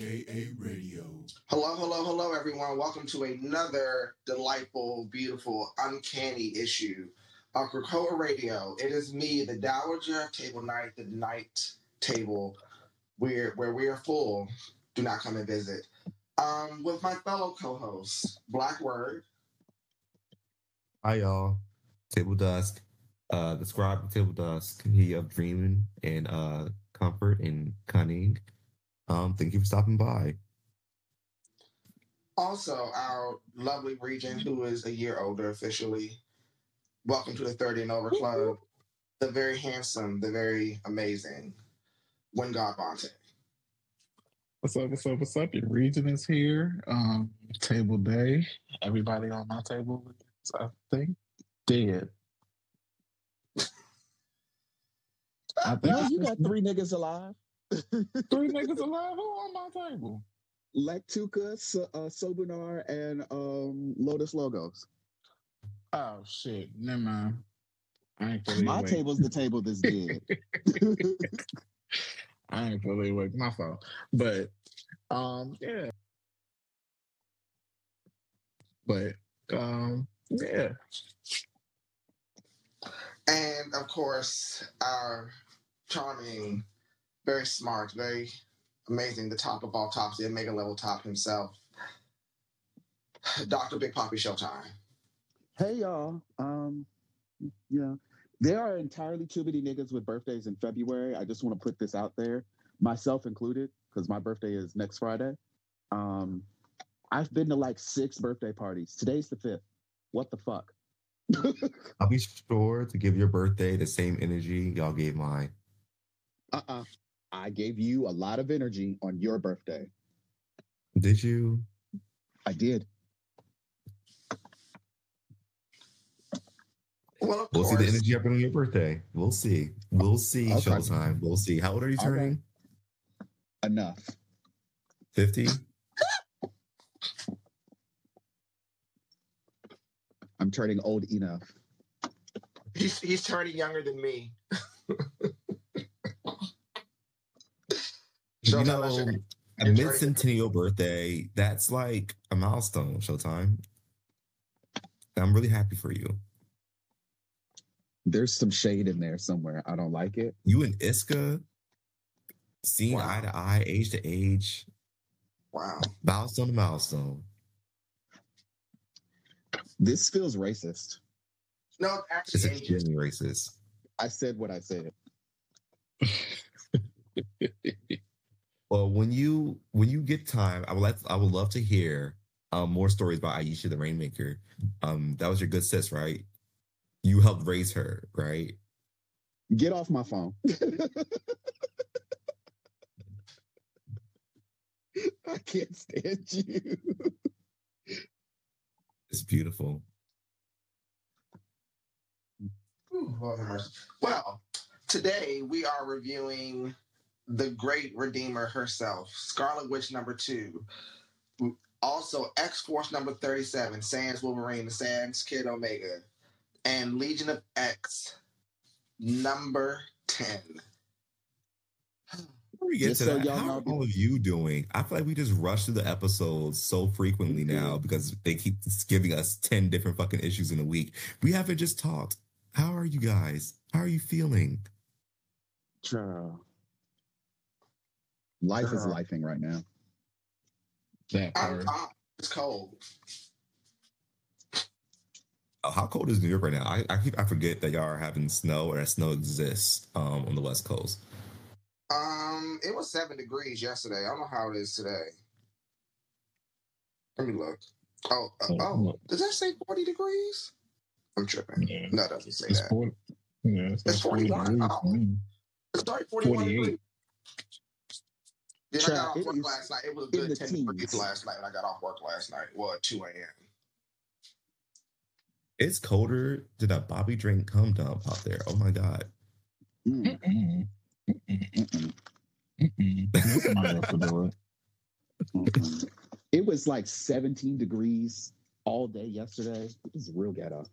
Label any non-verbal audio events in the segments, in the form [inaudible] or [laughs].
AKA Radio. Hello, hello, hello, everyone. Welcome to another delightful, beautiful, uncanny issue of Krakoa Radio. It is me, the Dowager Table Night, the night table, where where we are full. Do not come and visit. Um, with my fellow co-host, Black Word. Hi y'all. Table Dusk. Uh the scribe of Table Dusk. He of dreaming and uh comfort and cunning. Um, thank you for stopping by. Also, our lovely Regent, who is a year older officially. Welcome to the 30 and Over Club. The very handsome, the very amazing Wingard Bonte. What's up? What's up? What's up? Your region is here. Um, table day. Everybody on my table is, I think, dead. I think No, you got three niggas alive. Three niggas alive Who on my table. Lectuca, so, uh, Sobunar, and um, Lotus Logos. Oh shit! Never mind. I ain't fully My awake. table's the table that's dead. [laughs] [laughs] I ain't fully awake. My fault. But um, yeah. But um, yeah. And of course, our charming, very smart, very amazing, the top of all tops, the Omega level top himself, [sighs] Dr. Big Poppy Showtime. hey y'all. Um, yeah, there are entirely too many niggas with birthdays in February. I just want to put this out there, myself included, because my birthday is next Friday. Um, I've been to like six birthday parties. Today's the fifth. What the fuck? [laughs] I'll be sure to give your birthday the same energy y'all gave mine. uh-uh. I gave you a lot of energy on your birthday. Did you? I did. Well, We'll see the energy up on your birthday. We'll see. We'll see. Okay. Showtime. We'll see. How old are you All right. turning? Enough. 50? I'm turning old enough. he's, he's turning younger than me. [laughs] You know, a you're mid-centennial birthday, that's like a milestone, Showtime. I'm really happy for you. There's some shade in there somewhere. I don't like it. You and Iska seeing Wow. eye to eye, age to age, Wow. milestone to milestone. This feels racist. No, it's It's actually ages. extremely racist. I said what I said. [laughs] Well, when you when you get time, I would like I would love to hear um, more stories about Aisha the Rainmaker. Um, that was your good sis, right? You helped raise her, right? Get off my phone. [laughs] I can't stand you. It's beautiful. Ooh, Lord. Well, today we are reviewing the great Redeemer herself, Scarlet Witch number two. Also, X Force number 37, Sans Wolverine, the Sans Kid Omega, and Legion of X number 10. Before we get Just to so that, y'all how are all of you doing? I feel like we just rush through the episodes so frequently mm-hmm. now because they keep giving us 10 different fucking issues in a week. We haven't just talked. How are you guys? How are you feeling? Child. Life is Girl. lifing right now. that I'm, part. I'm- it's cold. Oh, how cold is New York right now? I, I keep I forget that y'all are having snow or that snow exists um, on the West Coast. Um, it was seven degrees yesterday. I don't know how it is today. Let me look. Oh, uh, Oh, oh, does that say 40 degrees? I'm tripping. Yeah. No, it doesn't say It's that. 40, yeah, it's, It's like 40 41. degrees Oh. It's started 41 48. degrees. Then I got off it work last night. It was a good the 10 degrees teens. last night when I got off work last night. Well, 2 a.m. It's colder than a Bobby drink cum dump out there. Oh my god. Mm, Mm-mm. Mm-mm. mm-mm. It was like 17 degrees all day yesterday. It was real ghetto.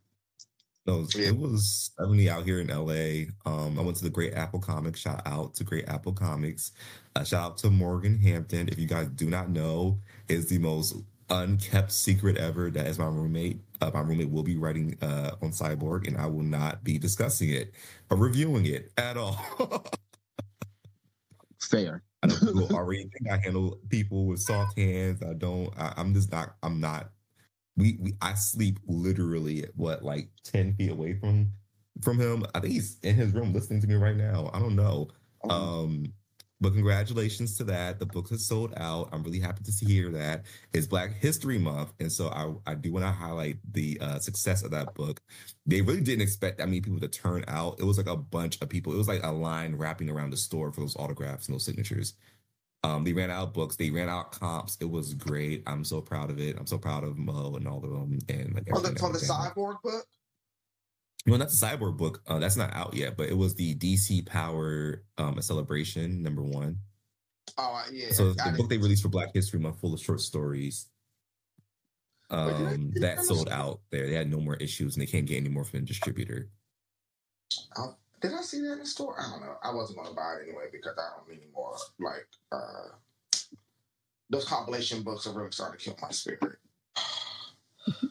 No, it was 70 out here in LA. Um, I went to the Great Apple Comics. Shout out to Great Apple Comics. Uh, shout out to Morgan Hampton. If you guys do not know, is the most unkept secret ever. That is my roommate. Uh, my roommate will be writing uh, on Cyborg, and I will not be discussing it or reviewing it at all. Fair. I know people already think I handle people with soft hands. I don't. I, I'm just not. I'm not we, we I sleep literally what like 10 feet away from from him. I think he's in his room listening to me right now. I don't know. Oh. Um but congratulations to that. The book has sold out. I'm really happy to see hear that. It's Black History Month. And so I, I do want to highlight the uh, success of that book. They really didn't expect that many people to turn out. It was like a bunch of people. It was like a line wrapping around the store for those autographs and those signatures. Um, they ran out books. They ran out comps. It was great. I'm so proud of it. I'm so proud of Mo and all of them. And like For the, that the was in it. cyborg book? Well, not the cyborg book. Uh, that's not out yet, but it was the DC Power um, a celebration number one. Oh, yeah. so the book they released for Black History Month, full of short stories. Wait, did I- Um, that sold out there. They had no more issues, and they can't get any more from the distributor. Oh, did I see that in the store? I don't know. I wasn't going to buy it anyway because I don't need more. Like, uh, those compilation books are really starting to kill my spirit. [sighs]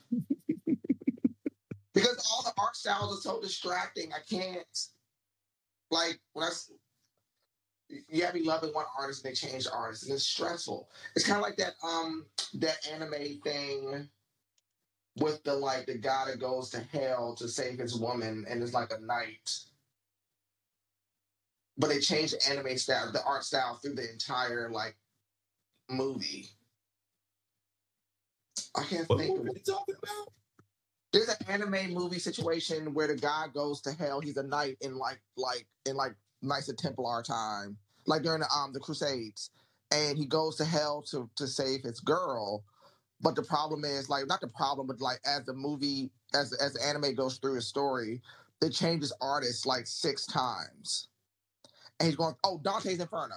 because all the art styles are so distracting. I can't, like, when I, you have me loving one artist and they change the artist, and it's stressful. It's kind of like that, um, that anime thing with the like the guy that goes to hell to save his woman and it's like a knight. But they changed the anime style, the art style through the entire like movie. I can't What think What are you talking about? there's an anime movie situation where the guy goes to hell. He's a knight in like like in like Knights of Templar time, like during the um the Crusades, and he goes to hell to to save his girl. But the problem is like not the problem, but like as the movie as as the anime goes through his story, it changes artists like six times, and he's going, "Oh, Dante's Inferno."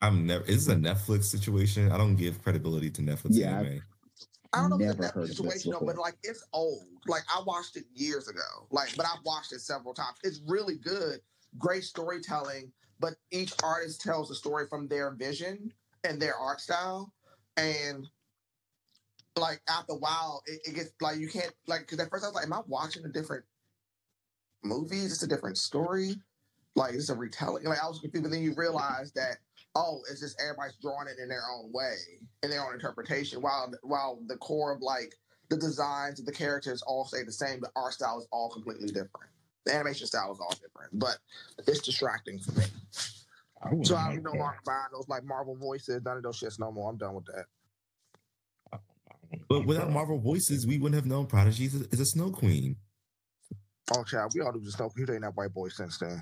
I'm never. Is this a Netflix situation? I don't give credibility to Netflix Yeah, anime. I don't know if Never it's a Netflix situation though, but like it's old. Like I watched it years ago. Like, but I've watched it several times. It's really good, great storytelling. But each artist tells the story from their vision and their art style, and like after a while, it, it gets like you can't like because at first I was like, "Am I watching a different movie? Is this a different story? Like is this a retelling?" Like I was confused, but then you realize that oh, it's just everybody's drawing it in their own way, in their own interpretation. While while the core of like the designs of the characters all stay the same, the art style is all completely different. The animation style is all different, but it's distracting for me. I So I'm make no that. longer buying those like Marvel voices, none of those shits no more. I'm done with that. But without Marvel voices, we wouldn't have known Prodigy is a, is a Snow Queen. Oh, child, we all do just know who ain't that white boy since then.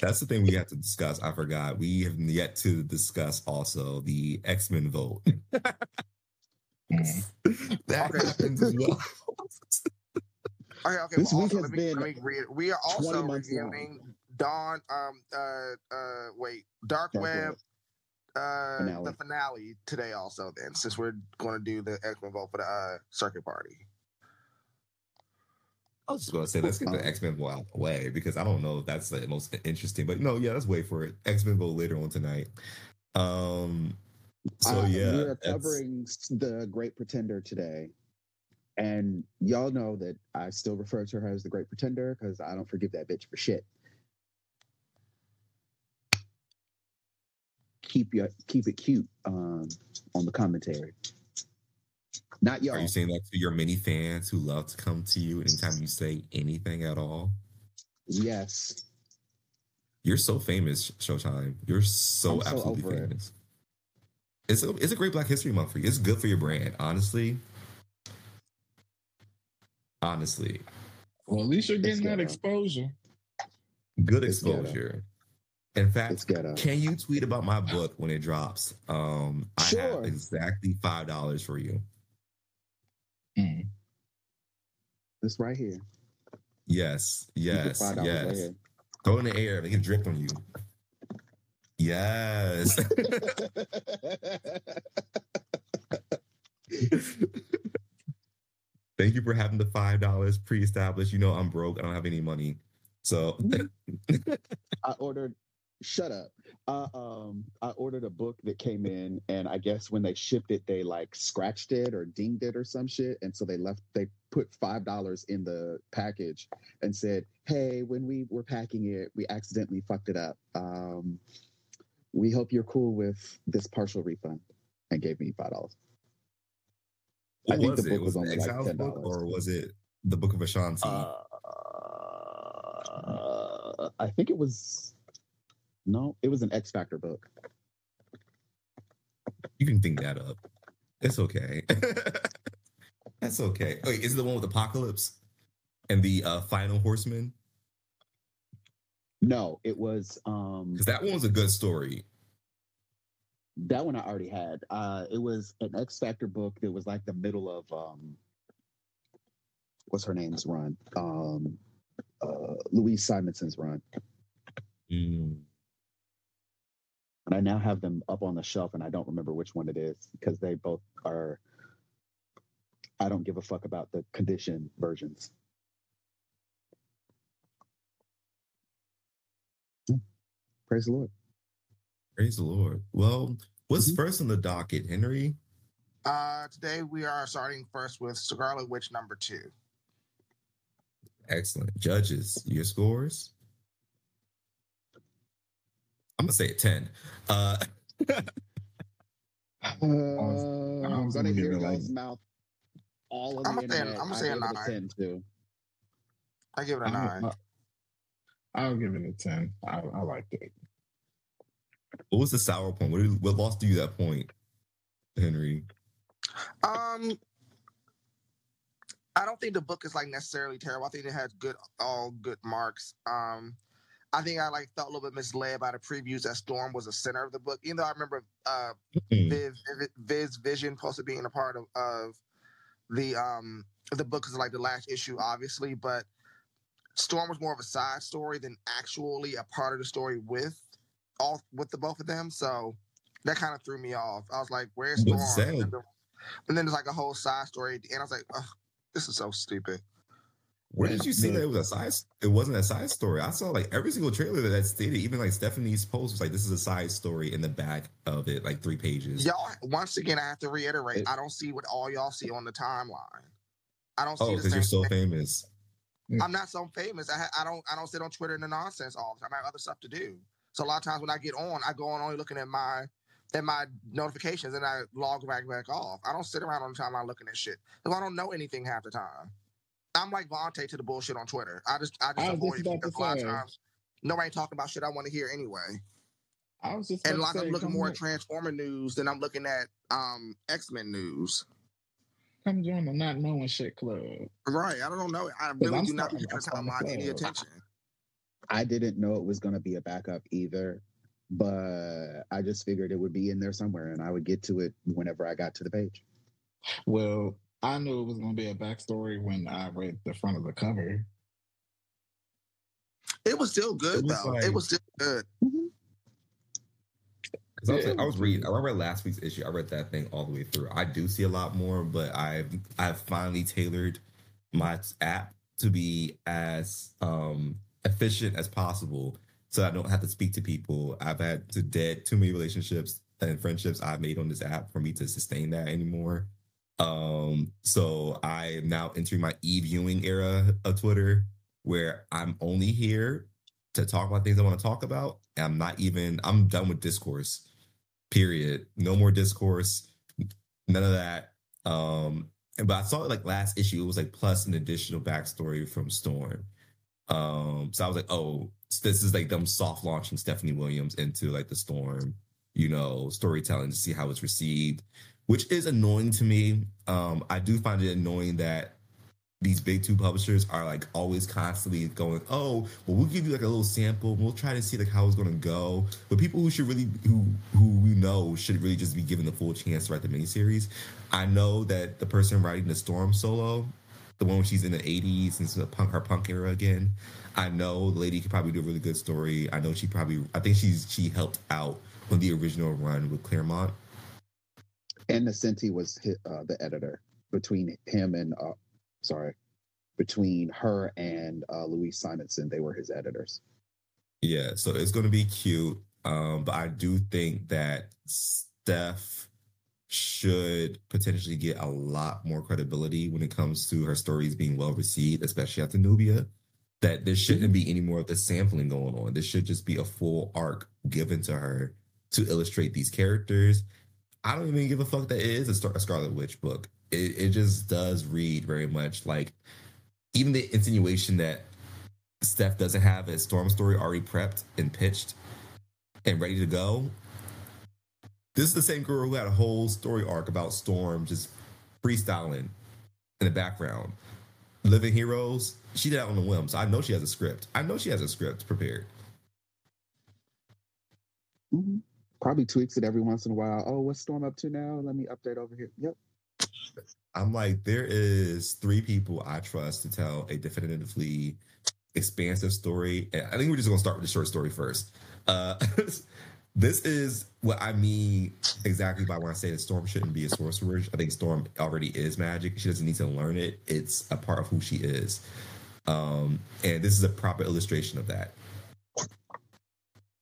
That's the thing we have to discuss. I forgot. We have yet to discuss also the X Men vote. [laughs] That Okay. happens as well. Okay, okay. This well, week also, has me, been let read. We are also 20 long. reviewing Dawn. Um. Uh. Uh. Wait. Dark, Dark Web. Web. Uh. Finale. The finale today. Also, then since we're going to do the X Men vote for the uh, circuit party. I was just going to say, let's get the X Men vote out of the way because I don't know if that's the most interesting. But no, yeah, let's wait for it. X Men vote later on tonight. Um. So Uh, yeah, we are covering the Great Pretender today, and y'all know that I still refer to her as the Great Pretender because I don't forgive that bitch for shit. Keep your keep it cute um, on the commentary. Not y'all. Are you saying that to your many fans who love to come to you anytime you say anything at all? yes. You're so famous, Showtime. You're so I'm so absolutely over it. famous. It's a, it's a great Black History Month for you. It's good for your brand, honestly. Honestly, Well, at least you're getting that exposure. good exposure. In fact, can you tweet about my book when it drops? Um, I Sure. have exactly five dollars for you. Mm. This right here. Yes, You get yes, right yes. Throw it in the air, make can drip on you. Yes. [laughs] Thank you for having the five dollars pre-established. You know I'm broke. I don't have any money. So [laughs] [laughs] I ordered. Shut up. Uh, um, I ordered a book that came in, and I guess when they shipped it, they like scratched it or dinged it or some shit, and so they left. They put five dollars in the package and said, "Hey, when we were packing it, we accidentally fucked it up. Um, we hope you're cool with this partial refund," and gave me five dollars. I think the it? book Was was only like $10. or was it the Book of Ashanti? Uh, I think it was. No, it was an X Factor book. you can think that up. It's okay. [laughs] That's okay. Wait, is it the one with Apocalypse and the uh, Final Horseman? No, it was um Because that one was a good story. that one I already had. Uh it was an X Factor book that was like the middle of um what's her name's run? Um uh Louise Simonson's run. Mm. And I now have them up on the shelf and I don't remember which one it is because they both are I don't give a fuck about the condition versions. Yeah. Praise the Lord. Praise the Lord. Well, what's Mhm. first on the docket, Henry? Uh, today we are starting first with Scarlet Witch number two. Excellent. Judges, your scores? I'm gonna say a 10. Uh Uh, I I'm gonna gonna hear it mouth all of I'm the gonna say- I'm gonna say a gave it nine. ten too. I give it a I'm- nine. I- I'll give it a 10. I, I liked it. what was the sour point? What, did, what lost you that point, Henry? Um, I don't think the book is like necessarily terrible. I think it has good, all good marks. Um, I think I like felt a little bit misled by the previews that Storm was the center of the book. Even though I remember uh, Mm. Viv, Viv, Viv's vision supposed to being a part of, of the um the book is like the last issue, obviously, but Storm was more of a side story than actually a part of the story with all with the both of them. So that kind of threw me off. I was like, "Where's Storm?" And then, and then there's like a whole side story, and. I was like, "This is so stupid." Where did you see that it was a side? It wasn't a side story. I saw like every single trailer that that stated, even like Stephanie's post was like, "This is a side story" in the back of it, like three pages. Y'all, once again, I have to reiterate: It- I don't see what all y'all see on the timeline. I don't see Oh, because you're so thing. famous. Mm. I'm not so famous. I, ha- I don't I don't sit on Twitter and the nonsense all the time. I have other stuff to do. So a lot of times when I get on, I go on only looking at my at my notifications and I log back back off. I don't sit around on the timeline looking at shit because I don't know anything half the time. I'm like Vontae to the bullshit on Twitter. I just I just I was avoid just it because a lot of times nobody talking about shit I want to hear anyway. I was just And like say, I'm looking more at Transformer news than I'm looking at um X Men news. come join the Not Knowing Shit Club. Right. I don't know. I really I'm do not starting- give I'm starting to any attention. I didn't know it was gonna be a backup either, but I just figured it would be in there somewhere, and I would get to it whenever I got to the page. Well, I knew it was going to be a backstory when I read the front of the cover. It was still good It was though. like- it was still good. 'Cause I was, like, I was was reading. I read last week's issue. I read that thing all the way through. I do see a lot more, but I've I've finally tailored my app to be as um efficient as possible, so I don't have to speak to people. I've had to dead too many relationships and friendships I've made on this app for me to sustain that anymore. Um, so I am now entering my e-viewing era of Twitter, where I'm only here to talk about things I want to talk about. And I'm not even. I'm done with discourse period. No more discourse, none of that. Um, but I saw it like last issue, it was like plus an additional backstory from Storm. Um, so I was like, oh, this is like them soft launching Stephanie Williams into like the Storm, you know, storytelling to see how it's received, which is annoying to me. Um, I do find it annoying that these big two publishers are like always constantly going, oh, well, we'll give you like a little sample. We'll try to see like how it's gonna go. But people who should really who who we know should really just be given the full chance to write the miniseries. I know that the person writing the Storm solo, the one where she's in the 80s and the punk her punk era again. I know the lady could probably do a really good story. I know she probably I think she's she helped out on the original run with Claremont. And Nocenti was hi- uh, the editor between him and uh, sorry, between her and uh, Louise Simonson. They were his editors. Yeah, so it's going to be cute. Um, but I do think that Steph should potentially get a lot more credibility when it comes to her stories being well received, especially after Nubia. That there shouldn't be any more of the sampling going on. This should just be a full arc given to her to illustrate these characters. I don't even give a fuck that it is a, a Scarlet Witch book. It, it just does read very much like even the insinuation that Steph doesn't have a Storm story already prepped and pitched and ready to go. This is the same girl who had a whole story arc about Storm just freestyling in the background. Living Heroes, she did that on the whim. So I know she has a script. I know she has a script prepared. Mhm. Probably tweaks it every once in a while. Oh, what's Storm up to now? Let me update over here. Yep. I'm like, there is three people I trust to tell a definitively expansive story. And I think we're just gonna start with the short story first. Uh, [laughs] this is what I mean exactly by when I say that Storm shouldn't be a sorcerer. I think Storm already is magic. She doesn't need to learn it. It's a part of who she is. Um, and this is a proper illustration of that.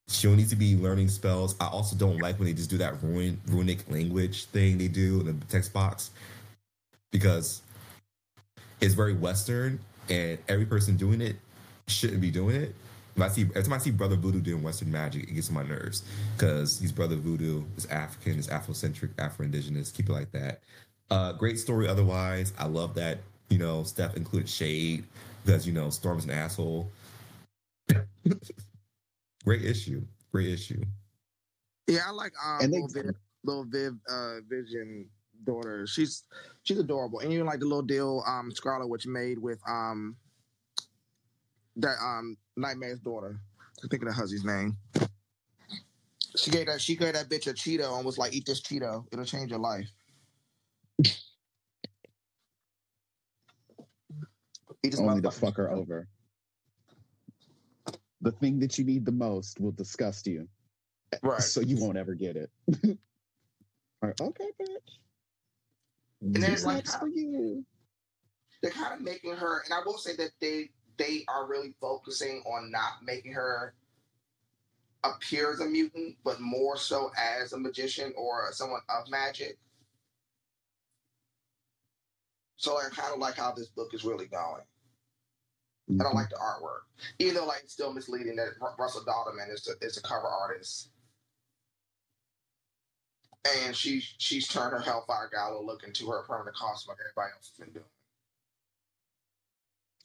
She'll need to be learning spells. I also don't like when they just do that ruin, runic language thing they do in the text box because it's very Western and every person doing it shouldn't be doing it. If I see every time I see Brother Voodoo doing Western magic, it gets on my nerves because he's Brother Voodoo, is African, is Afrocentric, Afro-Indigenous. Keep it like that. Uh, great story. Otherwise, I love that you know Steph included shade because you know Storm's an asshole. [laughs] great issue. Great issue. Yeah, I like um And they- little Viv, little Viv uh Vision daughter. She's she's adorable. And even like the little deal um Scarlet Witch made with um that um Nightmare's daughter. I think of the hussy's name. She gave that she gave that bitch a Cheeto and was like, eat this Cheeto. It'll change your life. Eat this Only to fuck her over. The thing that you need the most will disgust you. Right. So you won't ever get it. [laughs] Like, okay, bitch. And then This like next how- for you. they're kind of making her, and I will say that they they are really focusing on not making her appear as a mutant, but more so as a magician or someone of magic. So I kind of like how this book is really going. I don't like the artwork, even though like it's still misleading that Russell Dauterman is the, is a cover artist, and she she's turned her Hellfire Gala look into her permanent costume like everybody else has been doing.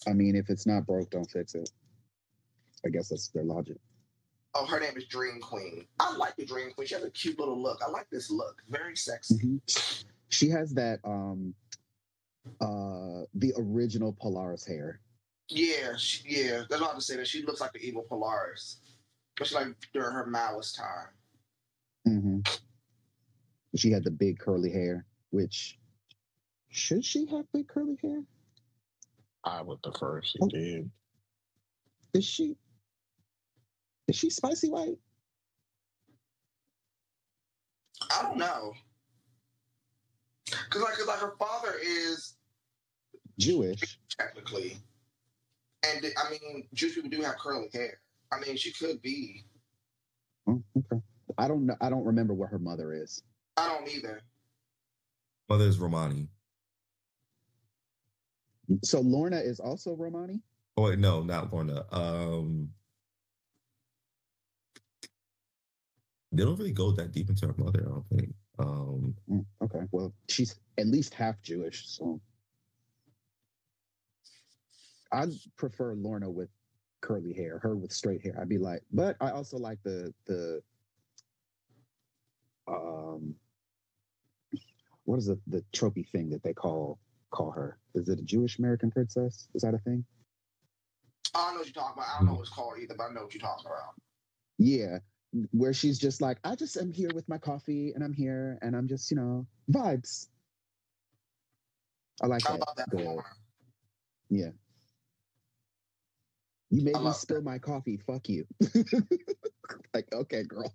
I mean, if it's not broke, don't fix it. I guess that's their logic. Oh, her name is Dream Queen. I like the Dream Queen. She has a cute little look. I like this look. Very sexy. Mhm. She has that um uh the original Polaris hair. Yeah, she, yeah. That's what I was say. That she looks like the evil Polaris, especially like during her Malice time. Mm-hmm. She had the big curly hair, which should she have big curly hair? I would prefer she Oh. did. Is she is she spicy white? I don't know. Cause like, cause like her father is Jewish. technically, and I mean, Jewish people do have curly hair. I mean, she could be. Oh, okay. I don't know. I don't remember what her mother is. I don't either. Mother is Romani. So Lorna is also Romani. Oh wait, no, not Lorna. Um, they don't really go that deep into her mother. I don't think. Um, Mm, Okay. Well, she's at least half Jewish, so I prefer Lorna with curly hair, her with straight hair. I'd be like, but I also like the the um what is the the tropey thing that they call call her? Is it a Jewish American princess? Is that a thing? I don't know what you're talking about. I don't know what it's called either, but I know what you're talking about. Yeah, where she's just like, I just am here with my coffee and I'm here and I'm just, you know, vibes. I like that. that The- for Lorna. Yeah. You made me spill my coffee. Fuck you. [laughs] like, okay, girl.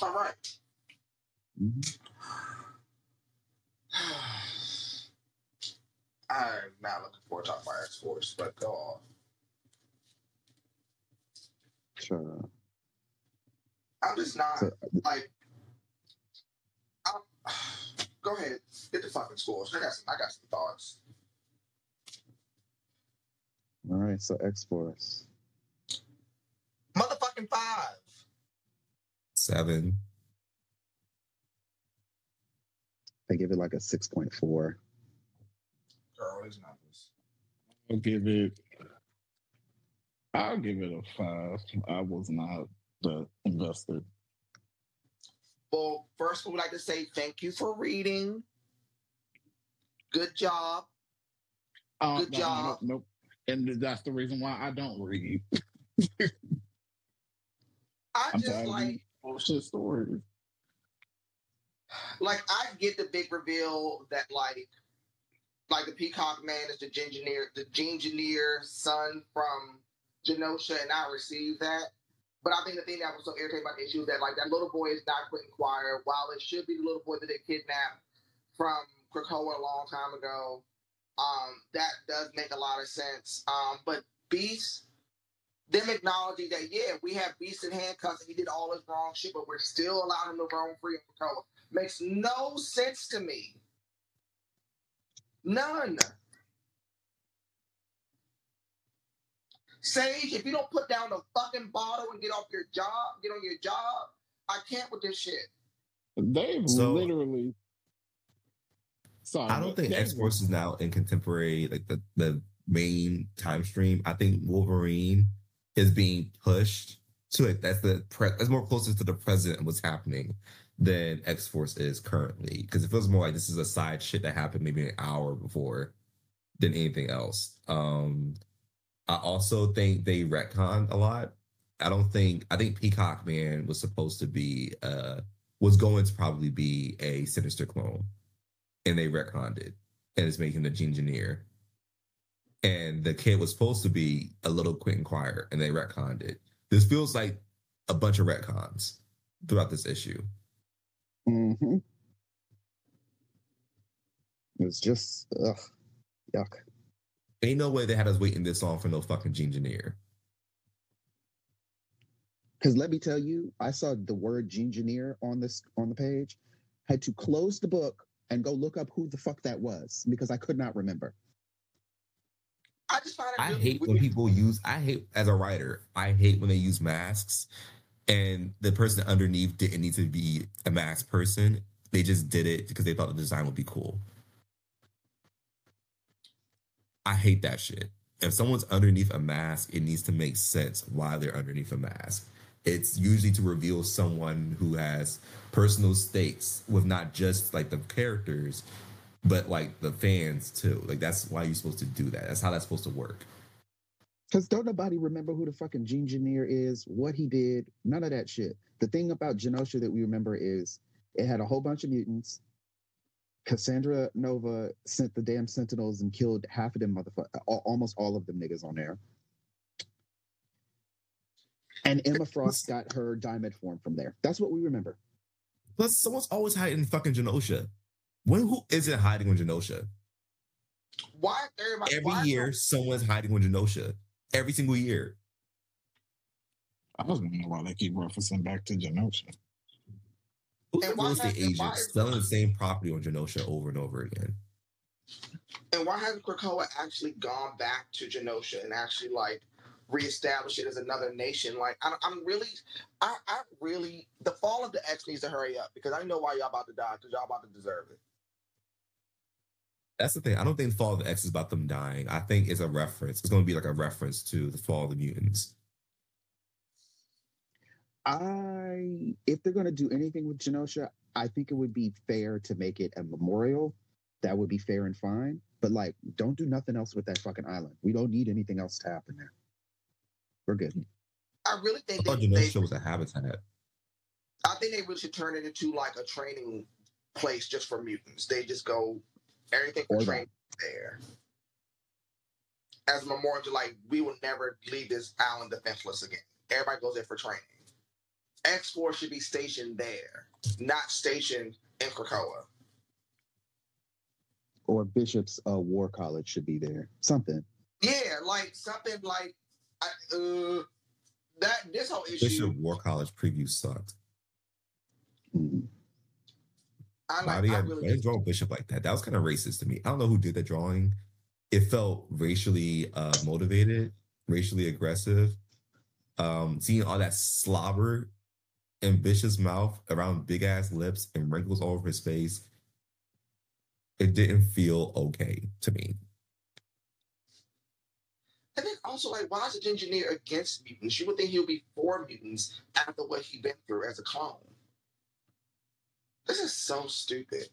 All right. I'm not looking forward to talking about X Force, but go off. Sure. I'm just not So, uh, like. I'm, go ahead, get the fucking scores. I got some, I got some thoughts. all right. So X Force. Motherfucking five. Seven. I give it like a six point four. Girl, not this. I'll give it. I'll give it a five. I was not uh, invested. Well, first, we would like to say thank you for reading. Good job. Uh, Good no, job. Nope, nope. And that's the reason why I don't read. [laughs] I I'm just like. bullshit stories. [sighs] like I get the big reveal that like like the Peacock Man is the engineer the engineer son from Genosha and I received that. But I think the thing that was so irritating about the issue is that like that little boy is not Quentin Quire, while it should be the little boy that they kidnapped from Krakoa a long time ago. Um, that does make a lot of sense. Um, but Beast, them acknowledging that yeah, we have Beast in handcuffs and he did all his wrong shit, but we're still allowing him to roam free in Krakoa makes no sense to me. None. Sage, if you don't put down the fucking bottle and get off your job, get on your job, I can't with this shit. They've So- literally. Sorry, I don't think X Force is now in contemporary like the the main time stream. I think Wolverine is being pushed to it. That's the pre- that's more closer to the present and what's happening than X Force is currently because it feels more like this is a side shit that happened maybe an hour before than anything else. Um, I also think they retconned a lot. I don't think I think Peacock Man was supposed to be uh was going to probably be a Sinister clone and they retconned it and it's making the Genegineer. And the kid was supposed to be a little Quentin Quire and they retconned it. This feels like a bunch of retcons throughout this issue. Mm-hmm. It's just ugh, yuck. Ain't no way they had us waiting this long for no fucking engineer. Because let me tell you, I saw the word engineer on this on the page. Had to close the book and go look up who the fuck that was because I could not remember. I just find it I really hate when people use. I hate as a writer. I hate when they use masks, and the person underneath didn't need to be a masked person. They just did it because they thought the design would be cool. I hate that shit. If someone's underneath a mask, it needs to make sense why they're underneath a mask. It's usually to reveal someone who has personal stakes with not just like the characters, but like the fans too. Like that's why you're supposed to do that. That's how that's supposed to work. Because don't nobody remember who the fucking Genegineer is, what he did, none of that shit. The thing about Genosha that we remember is it had a whole bunch of mutants. Cassandra Nova sent the damn Sentinels and killed half of them motherfuckers, almost all of them niggas on there. And Emma Frost got her diamond form from there. That's what we remember. Plus, someone's always hiding fucking Genosha. When who isn't hiding on Genosha? Why everybody Every why- year, someone's hiding on Genosha. Every single year. I was wondering why they keep referencing back to Genosha. Who's And the why real estate agent why- selling the same property on Genosha over and over again? And why hasn't Krakoa actually gone back to Genosha and actually like reestablished it as another nation? Like I, I'm really, I, I really, the fall of the X needs to hurry up because I know why y'all about to die because y'all about to deserve it. That's the thing. I don't think the Fall of the X is about them dying. I think it's a reference. It's going to be like a reference to the Fall of the Mutants. I, if they're going to do anything with Genosha, I think it would be fair to make it a memorial. That would be fair and fine. But like, don't do nothing else with that fucking island. We don't need anything else to happen there. We're good. I really think I think thought they, they, Genosha was a habitat. I think they really should turn it into like a training place just for mutants. They just go everything for training there. As a memorial to like, we will never leave this island defenseless again. Everybody goes there for training. X Force should be stationed there, not stationed in Krakoa. Or Bishop's uh, War College should be there. Something. Yeah, like something like I, uh, that. This whole issue. Bishop War College preview sucked. Mm. I Why like. do you I really why did you draw Bishop like that? That was kind of racist to me. I don't know who did the drawing. It felt racially uh, motivated, racially aggressive. Um, seeing all that slobber Bishop's mouth around big ass lips and wrinkles all over his face, it didn't feel okay to me. And then also, like, why is the engineer against mutants? You would think he would be for mutants after what he'd been through as a clone. This is so stupid.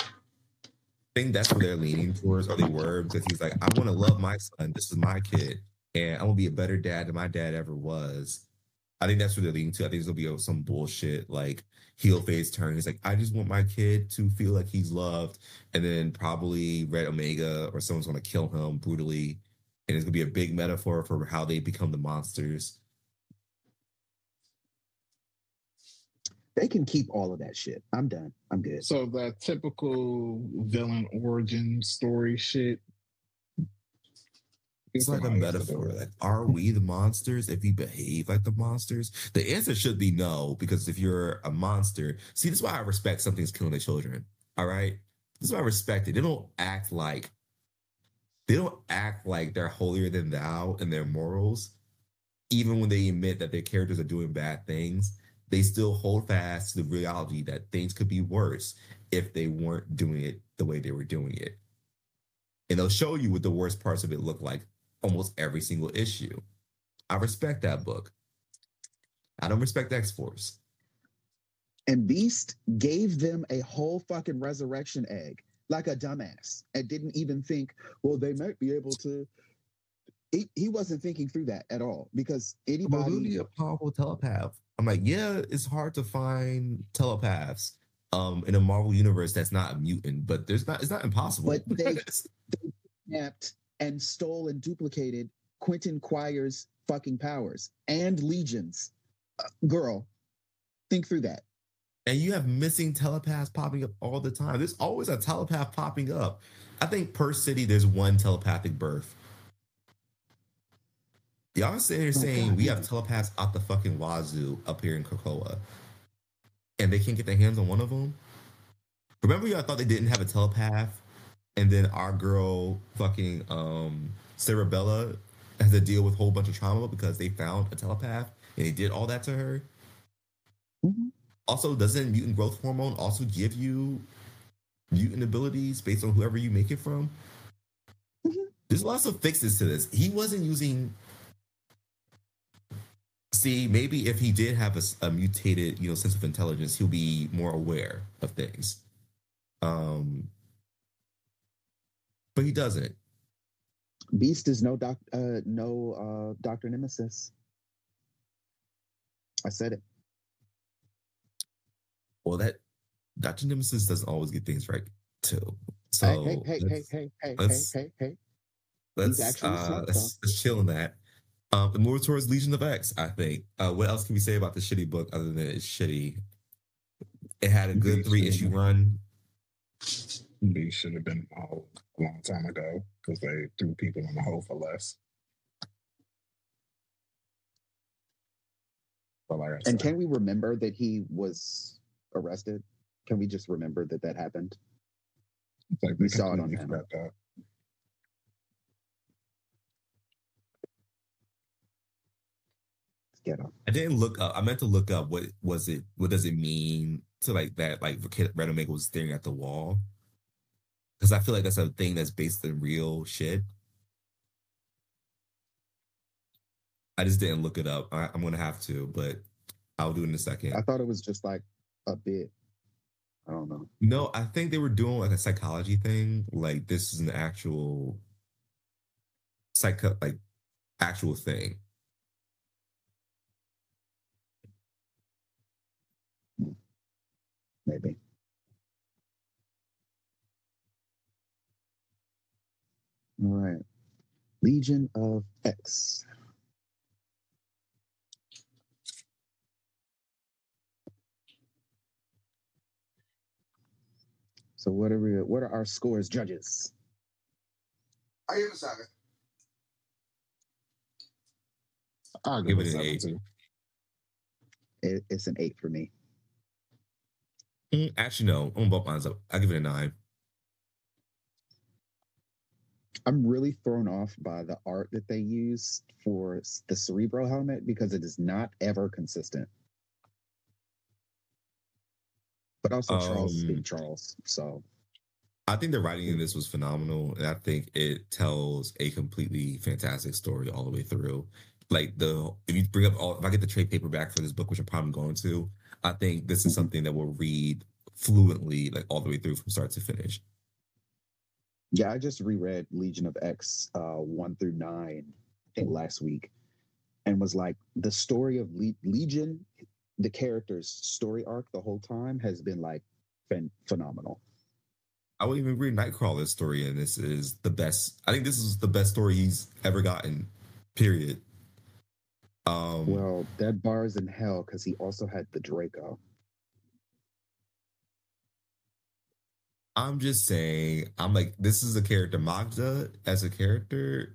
I think that's what they're leaning towards, or they were, because he's like, I want to love my son. This is my kid, and I'm gonna be a better dad than my dad ever was. I think that's what they're leading to. I think it's gonna be some bullshit like heel face turn. He's like, I just want my kid to feel like he's loved, and then probably Red Omega or someone's gonna kill him brutally, and it's gonna be a big metaphor for how they become the monsters. They can keep all of that shit. I'm done. I'm good. So that typical villain origin story shit. It's like a metaphor. Like, are we the monsters if we behave like the monsters? The answer should be no, because if you're a monster, see, this is why I respect something's killing the children. All right. This is why I respect it. They don't act like they don't act like they're holier than thou in their morals. Even when they admit that their characters are doing bad things, they still hold fast to the reality that things could be worse if they weren't doing it the way they were doing it. And they'll show you what the worst parts of it look like almost every single issue. I respect that book. I don't respect X Force. And Beast gave them a whole fucking resurrection egg like a dumbass and didn't even think, well, they might be able to. He, he wasn't thinking through that at all because anybody. really a powerful telepath. I'm like, yeah, it's hard to find telepaths um in a Marvel universe that's not a mutant, but there's not it's not impossible. But they- [laughs] kidnapped and stole and duplicated Quentin Quire's fucking powers and legions. Uh, girl, think through that. and you have missing telepaths popping up all the time. There's always a telepath popping up. I think per city there's one telepathic birth. Y'all sit here Oh, saying God, we have telepaths out the fucking wazoo up here in Krakoa, and they can't get their hands on one of them. Remember, y'all thought they didn't have a telepath, and then our girl, fucking um, Cerebella, has to deal with a whole bunch of trauma because they found a telepath and they did all that to her. Mhm. Also, doesn't mutant growth hormone also give you mutant abilities based on whoever you make it from? Mhm. There's lots of fixes to this. He wasn't using. See, maybe if he did have a mutated, you know, sense of intelligence, he'll be more aware of things. Um, but he doesn't. Beast is no doc, uh, no uh, Doctor Nemesis. I said it. Well, that Dr. Nemesis doesn't always get things right too. So hey, hey, hey, hey, let's- hey, hey, hey, let's- hey, hey. let's uh, smart, let's, let's chill on that. Um, and move towards Legion of X. I think. Uh, what else can we say about the shitty book other than it's shitty? It had a good three issue run. These should have been out a long time ago because they threw people in the hole for less. But like I And said, can we remember that he was arrested? Can we just remember that that happened? it's like we we saw it on completely panel. forgot that. Let's get him. I didn't look up. I meant to look up what was it. What does it mean to like that? Like Red Omega was staring at the wall. Because I feel like that's a thing that's based in real shit. I just didn't look it up. I, I'm gonna have to, but I'll do it in a second. I thought it was just like a bit. I don't know. No, I think they were doing like a psychology thing. Like this is an actual psycho like actual thing. Maybe. All right. Legion of X. So what are we, what are our scores, judges? I give it a seven. I'll give, give it an eight. It, it's an eight for me. Mm, actually, no. I'm gonna bump mine up. I'll give it a nine. I'm really thrown off by the art that they use for the Cerebro helmet because it is not ever consistent. But also, Charles Um, being Charles. So I think the writing in this was phenomenal, and I think it tells a completely fantastic story all the way through. Like the if you bring up all if I get the trade paperback for this book, which I'm probably going to, I think this is Mhm. something that will read fluently, like all the way through from start to finish. Yeah, I just reread Legion of X uh, one through nine, I think last week, and was like the story of Le- Legion, the character's story arc the whole time has been like phen- phenomenal. I would even read Nightcrawler's story, and this is the best. I think this is the best story he's ever gotten. Period. Um, Well, that bar's in hell because he also had the Draco. I'm just saying, I'm like, this is a character. Margali, as a character,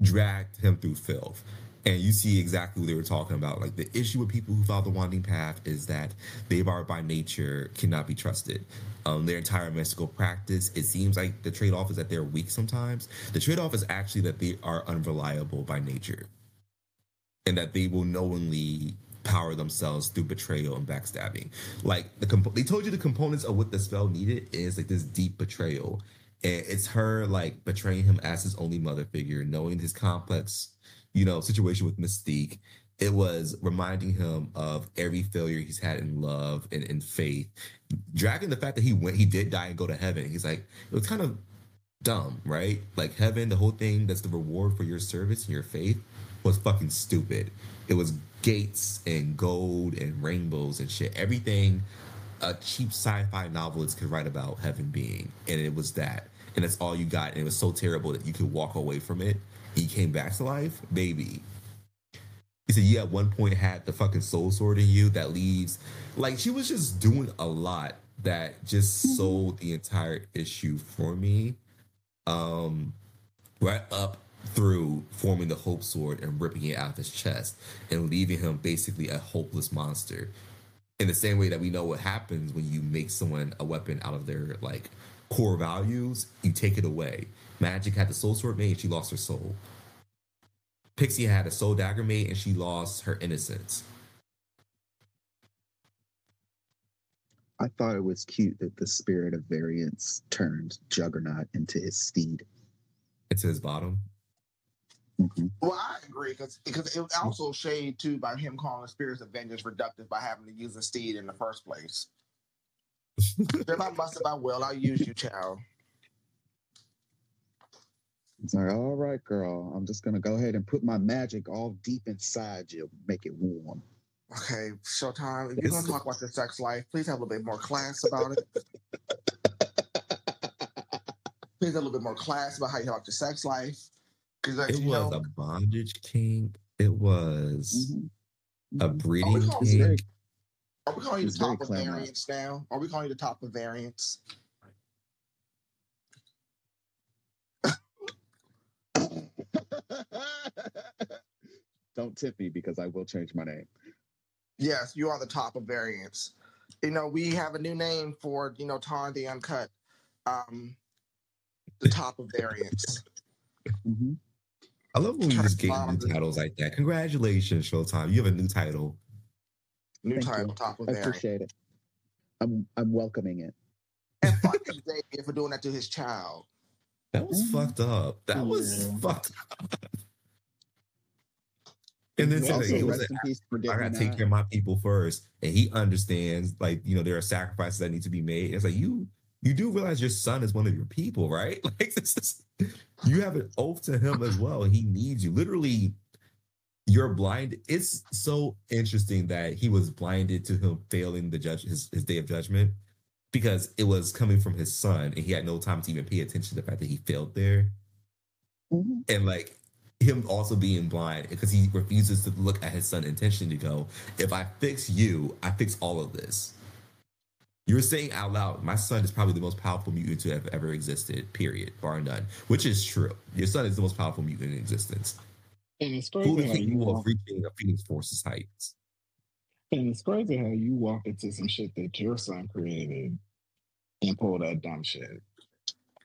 dragged him through filth. And you see exactly what they were talking about. Like, the issue with people who follow the winding path is that they are by nature cannot be trusted. Um, their entire mystical practice, it seems like the trade off is that they're weak sometimes. The trade off is actually that they are unreliable by nature and that they will knowingly power themselves through betrayal and backstabbing. Like the comp- they told you the components of what the spell needed is like this deep betrayal, and it's her like betraying him as his only mother figure, knowing his complex, you know, situation with Mystique. It was reminding him of every failure he's had in love and in faith, dragging the fact that he went, he did die and go to heaven. He's like, it was kind of dumb, right? Like heaven, the whole thing that's the reward for your service and your faith was fucking stupid. It was gates and gold and rainbows and shit. Everything a cheap sci-fi novelist could write about heaven being, and it was that. And that's all you got. And it was so terrible that you could walk away from it. He came back to life, baby. He said, "You at one point had the fucking soul sword in you that leaves." Like she was just doing a lot that just sold the entire issue for me. Um, right up through forming the hope sword and ripping it out of his chest and leaving him basically a hopeless monster. In the same way that we know what happens when you make someone a weapon out of their like core values you take it away. Magik had the soul sword made and she lost her soul. Pixie had a soul dagger made and she lost her innocence. I thought it was cute that the spirit of vengeance turned Juggernaut into his steed. into his bottom Mhm. Well, I agree because because it was also shade too by him calling the spirits of vengeance reductive by having to use a steed in the first place. [laughs] They're not busted by will. I'll use you, child. It's like, all right, girl, I'm just gonna go ahead and put my magic all deep inside you, make it warm. Okay, Showtime. If you're gonna talk about your sex life, please have a little bit more class about it. [laughs] Please have a little bit more class about how you talk about your sex life. Because it you was know, a bondage kink it was Mhm. a Mhm. breeding It's very, kink are we calling you the top of clever. variants now? Are we calling you the top of variants? [laughs] Don't tip me because I will change my name. Yes, you are the top of variants. You know, we have a new name for, you know, Tar the Uncut. Um the top of variants. Mhm. I love when we just get new titles like that congratulations showtime you have a new title New Thank title, you. top of I variants. appreciate it. I'm I'm welcoming it. And fuck [laughs] Xavier for doing that to his child. That was Mhm. fucked up. That was fucked up. And then Yeah, Also, that he was rest like, I gotta take not. care of my people first. And he understands, like, you know, there are sacrifices that need to be made. It's like you you do realize your son is one of your people, right? [laughs] Like this is you have an oath to him as well. He needs you. Literally, you're blind. It's so interesting that he was blinded to him failing the judge his, his day of judgment because it was coming from his son and he had no time to even pay attention to the fact that he failed there Mhm. and like him also being blind because he refuses to look at his son intentionally to go if i fix you i fix all of this You're saying out loud, my son is probably the most powerful mutant to have ever existed, period, bar none. Which is true. Your son is the most powerful mutant in existence. And it's Fully crazy how you capable of walk, reaching a Phoenix Force's heights. and it's crazy how you walk into some shit that your son created and pull that dumb shit.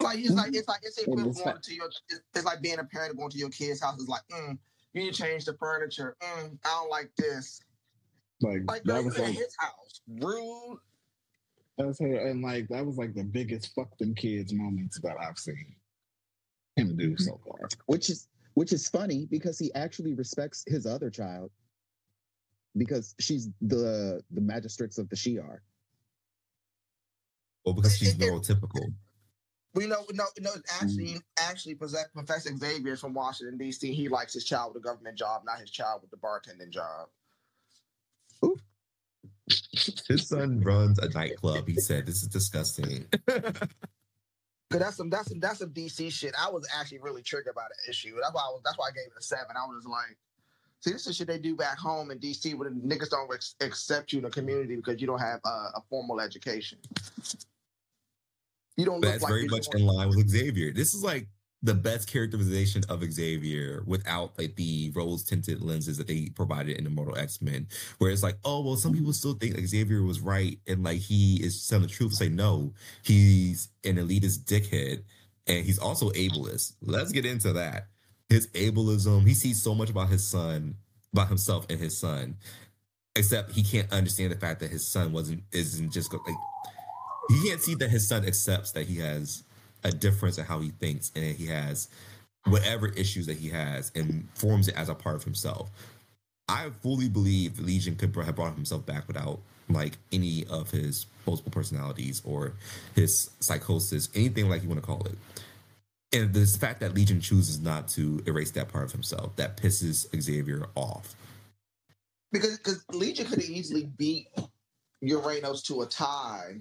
Like it's like it's like it's And equivalent it's going like- to your. It's, it's like being a parent going to your kid's house. It's like, mm, you need to change the furniture. Mm, I don't like this. Like, Like that was like his house, rude. That's her, and like that was like the biggest fuck them kids moments that I've seen him do mm-hmm. so far. which is which is funny because he actually respects his other child because she's the the magistrates of the Shi'ar. Well, because she's It- it- neurotypical. We know, no, no. Actually, mm-hmm. actually, Professor Xavier from Washington D.C. He likes his child with a government job, not his child with the bartending job. [laughs] His son runs a nightclub. He said, This is disgusting. Cause that's some that's some that's some DC shit. I was actually really triggered by the issue. That's why I was that's why I gave it a seven. I was just like, see, this is shit they do back home in DC where the niggas don't ex- accept you in the community because you don't have uh, a formal education. You don't look That's like very much in line with Xavier. This is like the best characterization of Xavier without like the rose tinted lenses that they provided in Immortal X Men, where it's like, oh well, some people still think Xavier was right and like he is telling the truth. Say no, he's an elitist dickhead, and he's also ableist. Let's get into that. His ableism. He sees so much about his son, about himself and his son, except he can't understand the fact that his son wasn't isn't just like he can't see that his son accepts that he has a difference in how he thinks and he has whatever issues that he has and forms it as a part of himself. I fully believe Legion could have brought himself back without like any of his multiple personalities or his psychosis, anything like you want to call it. And this fact that Legion chooses not to erase that part of himself that pisses Xavier off. because because Legion could easily beat Uranus to a tie,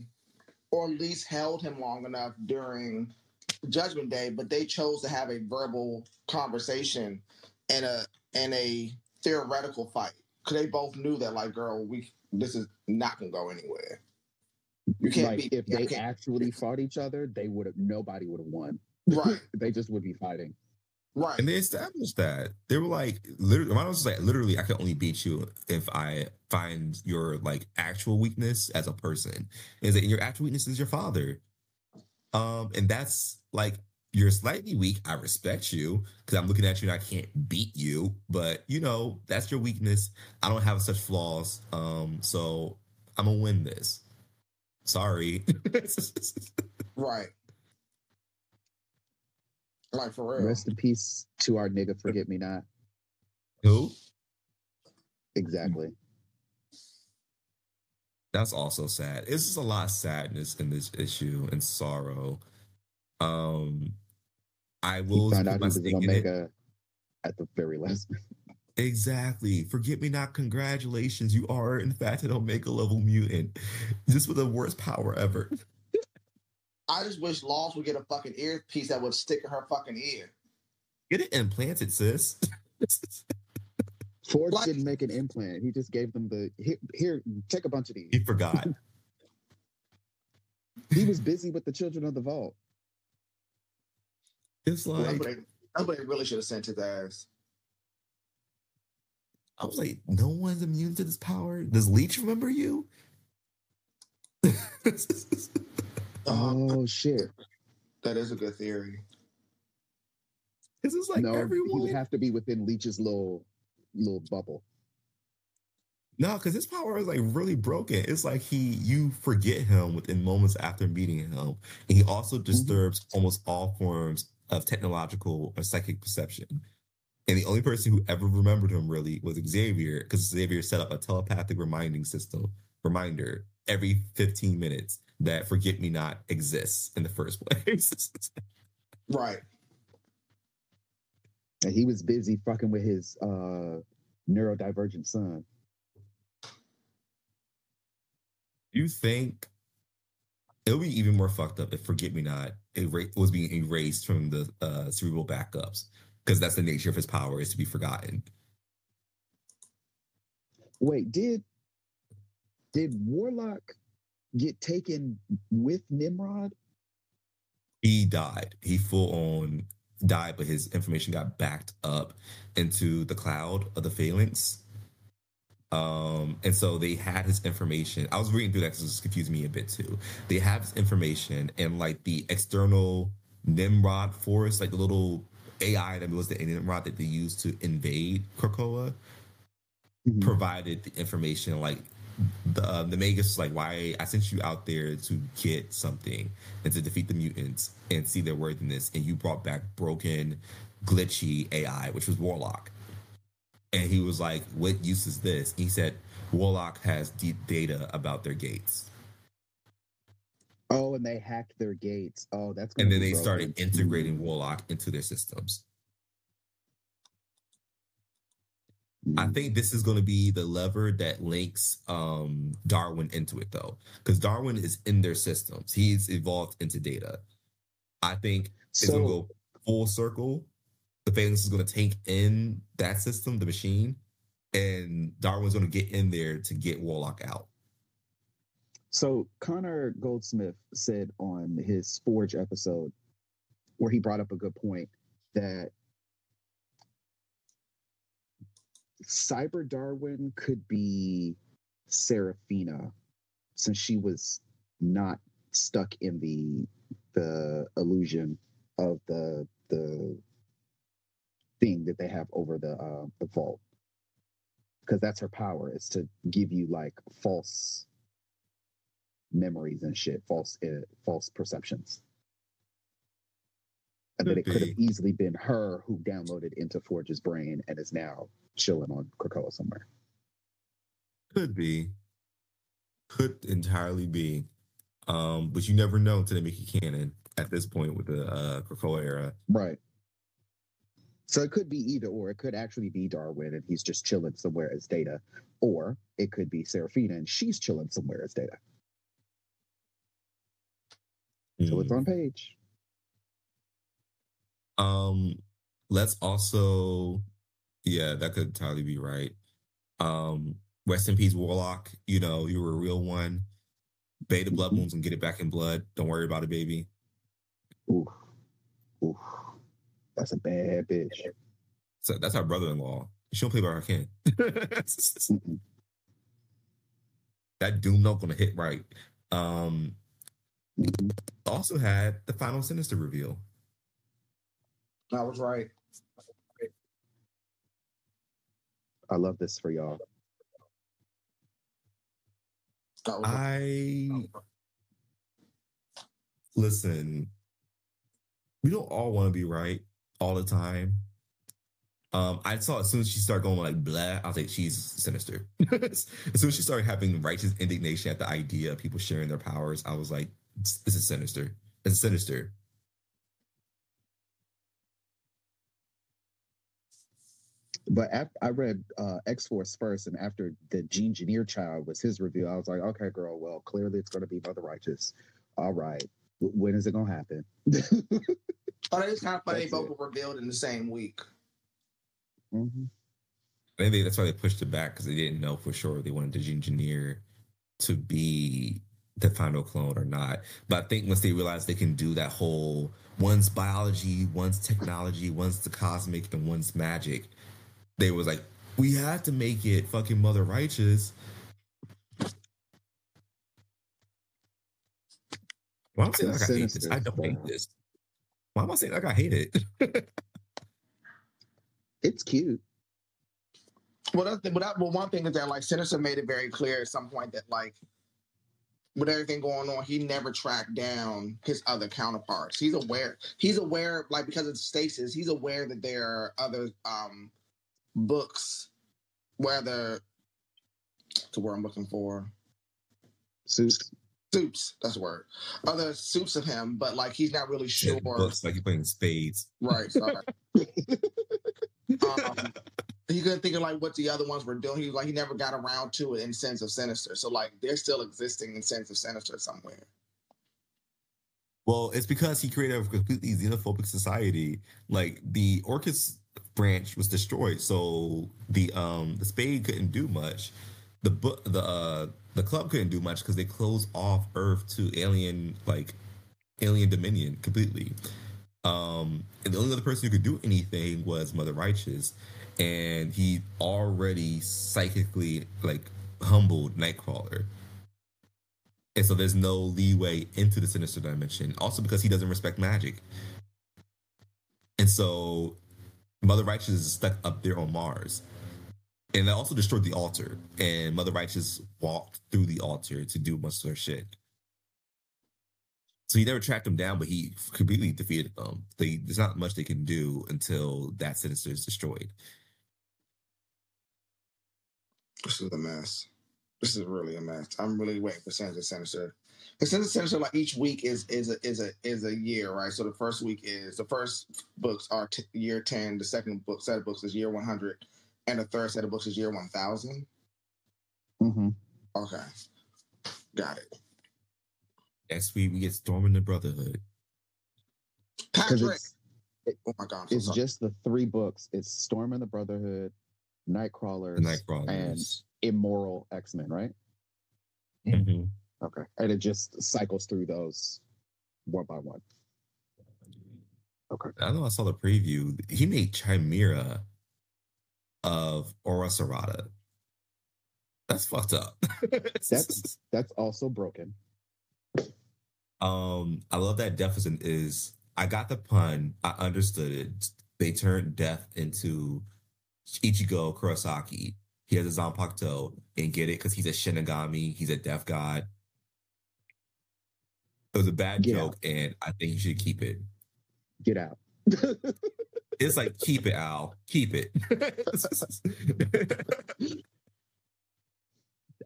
or at least held him long enough during Judgment Day, but they chose to have a verbal conversation and a and a theoretical fight because they both knew that like, girl, we this is not gonna go anywhere. You can't like beat if they actually fought each other, they would have nobody would have won. right, [laughs] They just would be fighting. Right. And they established that. They were like, literally, mine was like, literally, I can only beat you if I find your like actual weakness as a person. Is that your actual weakness is your father? Um, and that's like you're slightly weak. I respect you because I'm looking at you and I can't beat you, but you know that's your weakness. I don't have such flaws. Um, so I'm gonna win this. Sorry. [laughs] Right. Like for real. Rest in peace to our nigga forget me not. Who? Exactly. That's also sad. It's just a lot of sadness in this issue and sorrow. Um, I He will found out my he was an stake in it. Omega at the very last. Exactly. Forget me not. Congratulations. You are, in fact, an Omega level mutant. Just with the worst power ever. I just wish Laws would get a fucking earpiece that would stick in her fucking ear. Get it implanted, sis. Forge Like- didn't make an implant. He just gave them the here, here take a bunch of these. he forgot. [laughs] He was busy with the children of the vault. It's like, what they, that's what they really should have sent his ass. I was like, no one's immune to this power. Does Leech remember you? [laughs] Um, Oh shit. that is a good theory. This is like no, everyone. would have to be within Leech's little little bubble. No, because his power is like really broken. It's like he you forget him within moments after meeting him. And he also disturbs almost all forms of technological or psychic perception. And the only person who ever remembered him really was Xavier, because Xavier set up a telepathic reminding system, reminder every 15 minutes that Forget Me Not exists in the first [laughs] place. Right. And he was busy fucking with his uh neurodivergent son. you think it would be even more fucked up if Forget Me Not was being erased from the uh, Cerebro backups because that's the nature of his power is to be forgotten. Wait, did did Warlock get taken with Nimrod? He died. He full on died, but his information got backed up into the cloud of the phalanx. Um, and so they had his information. I was reading through that because it confused me a bit too. They have his information and like the external Nimrod force, like the little AI that was the Nimrod that they used to invade Krakoa, Mhm. provided the information like the uh, the Magus like why I sent you out there to get something and to defeat the mutants and see their worthiness and you brought back broken glitchy AI which was Warlock and he was like what use is this he said Warlock has deep data about their gates Oh, and they hacked their gates. Oh, that's and then they broken. started integrating Warlock into their systems I Mm. think this is going to be the lever that links um, Darwin into it, though, because Darwin is in their systems. He's evolved into data. I think it's going to go full circle. The Phalanx is going to take in that system, the machine, and Darwin's going to get in there to get Warlock out. So Connor Goldsmith said on his Forge episode, where he brought up a good point that Cyber Darwin could be Serafina, since she was not stuck in the the illusion of the the thing that they have over the uh, the vault, because that's her power is to give you like false memories and shit, false uh, false perceptions. And that it could have easily been her who downloaded into Forge's brain and is now chilling on Krakoa somewhere. Could be, could entirely be, um, but you never know until they make it canon. At this point, with the uh, Krakoa era, Right. So it could be either or. It could actually be Darwin and he's just chilling somewhere as Data, or it could be Serafina and she's chilling somewhere as Data. So it's Mm. on page. Um, let's also, yeah, that could totally be right. Um, rest in peace, Warlock. You know, you were a real one. Bay the blood Mhm. wounds and get it back in blood. Don't worry about it, baby. Oof. Oof. That's a bad bitch. So that's our brother-in-law. She don't play by her kin. [laughs] That doom note gonna hit right. Um, Mhm. also had the final sinister reveal. I was right. I love this for y'all. I listen. We don't all want to be right all the time. Um, I saw as soon as she started going like blah, I was like, she's sinister. [laughs] as soon as she started having righteous indignation at the idea of people sharing their powers, I was like, this is sinister. It's sinister. But af- I read uh, X Force first, and after the Genegineer child was his review, I was like, okay, girl, well, clearly it's going to be Mother Righteous. All right. W- when is it going to happen? [laughs] Oh, that is kind of funny. They both it. were revealed in the same week. Mhm. Maybe that's why they pushed it back because they didn't know for sure they wanted the engineer to be the final clone or not. But I think once they realized they can do that whole one's biology, one's technology, one's the cosmic, and one's magic, they was like, we had to make it fucking Mother Righteous. Why am I saying like I hate this? I don't hate this. Why am I saying like I hate it? [laughs] It's cute. Well, that's the, but that, well, one thing is that like Sinister made it very clear at some point that like with everything going on, he never tracked down his other counterparts. He's aware. He's aware, like because of stasis, he's aware that there are other um books, whether the word I'm looking for. Suits. Suits, that's the word. Other suits of him, but like he's not really Yeah, sure. Books like you're playing spades. Right. Sorry. [laughs] um, he couldn't think of like what the other ones were doing. He was like he never got around to it in Sins of Sinister. So like they're still existing in Sins of Sinister somewhere. Well, it's because he created a completely xenophobic society. Like the Orchis branch was destroyed, so the um the spade couldn't do much. The book the uh the club couldn't do much because they closed off Earth to alien like alien dominion completely. Um, and the only other person who could do anything was Mother Righteous, and he already psychically like humbled Nightcrawler. And so there's no leeway into the sinister dimension. Also because he doesn't respect magic. And so Mother Righteous is stuck up there on Mars. And they also destroyed the altar. And Mother Righteous walked through the altar to do most of their shit. So he never tracked them down, but he completely defeated them. They, there's not much they can do until that sinister is destroyed. This is a mess. This is really a mess. I'm really waiting for Sinister Sinister. The Sinister Sinister, like each week is is a is a is a year, right? So the first week is the first books are t- year ten. The second book set of books is year one hundred, and the third set of books is year one thousand. hmm Okay, got it. Next week we get Storm and the Brotherhood. Because Patrick. it's it- oh my god, I'm so it's sorry. just the three books. It's Storm and the Brotherhood, Nightcrawlers, The Nightcrawlers. and Immoral X Men, right? Mhm. Okay, and it just cycles through those one by one. Okay. I know I saw the preview. He made Chimera of Aura Serrata. That's fucked up. [laughs] That's- That's also broken. um, I love that is, is I got the pun. I understood it. They turned death into Ichigo Kurosaki. He has a Zanpakuto and get it because he's a Shinigami. He's a death god. It was a bad Get joke, and I think you should keep it. Get out. [laughs] It's like keep it, Al. Keep it. [laughs]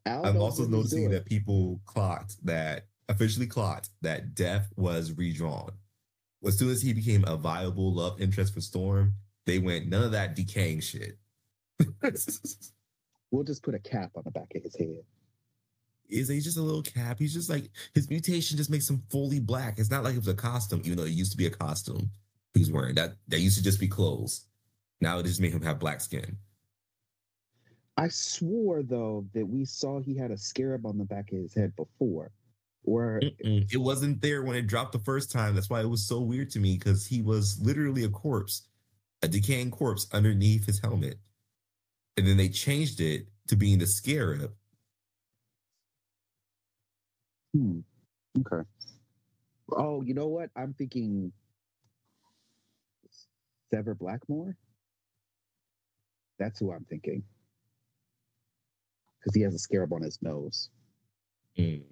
Al I'm also noticing that people clocked that officially clocked that Death was redrawn. As soon as he became a viable love interest for Storm, they went none of that decaying shit. [laughs] We'll just put a cap on the back of his head. Is he's just a little cap? He's just like his mutation just makes him fully black. It's not like it was a costume, even though it used to be a costume he was wearing. That that used to just be clothes. Now it just made him have black skin. I swore though that we saw he had a scarab on the back of his head before. Or Mm-mm. It wasn't there when it dropped the first time. That's why it was so weird to me because he was literally a corpse, a decaying corpse underneath his helmet. And then they changed it to being the scarab. Hmm, okay. Oh, you know what? I'm thinking Sever Blackmore. That's who I'm thinking. Because he has a scarab on his nose. Mm.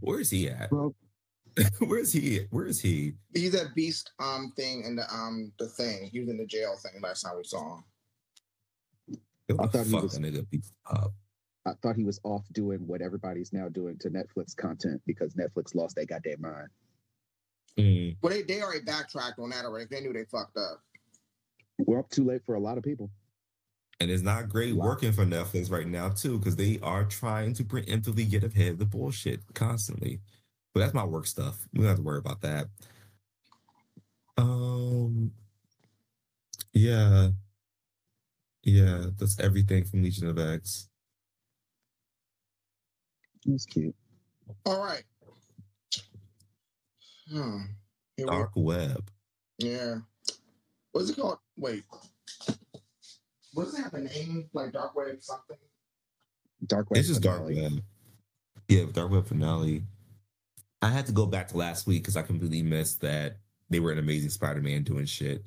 Where is he at? Well, [laughs] Where is he? Where is he? He's that beast um thing in the um the thing. He was in the jail thing last time we saw him. What I the thought he was- that nigga be up? I thought he was off doing what everybody's now doing to Netflix content because Netflix lost their goddamn mind. Mm. Well, they, they already backtracked on that already. They knew they fucked up. We're up too late for a lot of people. And it's not great Wow. working for Netflix right now, too, because they are trying to preemptively get ahead of the bullshit constantly. But that's my work stuff. We don't have to worry about that. Um, yeah, yeah, that's everything from Legion of X. It's cute. All right. Hmm. Here we- Dark Web. yeah. What's it called? Wait. What does it have a name? Like Dark Web something? Dark Web. It's just Dark. Web. Yeah, Dark Web finale. I had to go back to last week because I completely missed that they were an Amazing Spider-Man doing shit,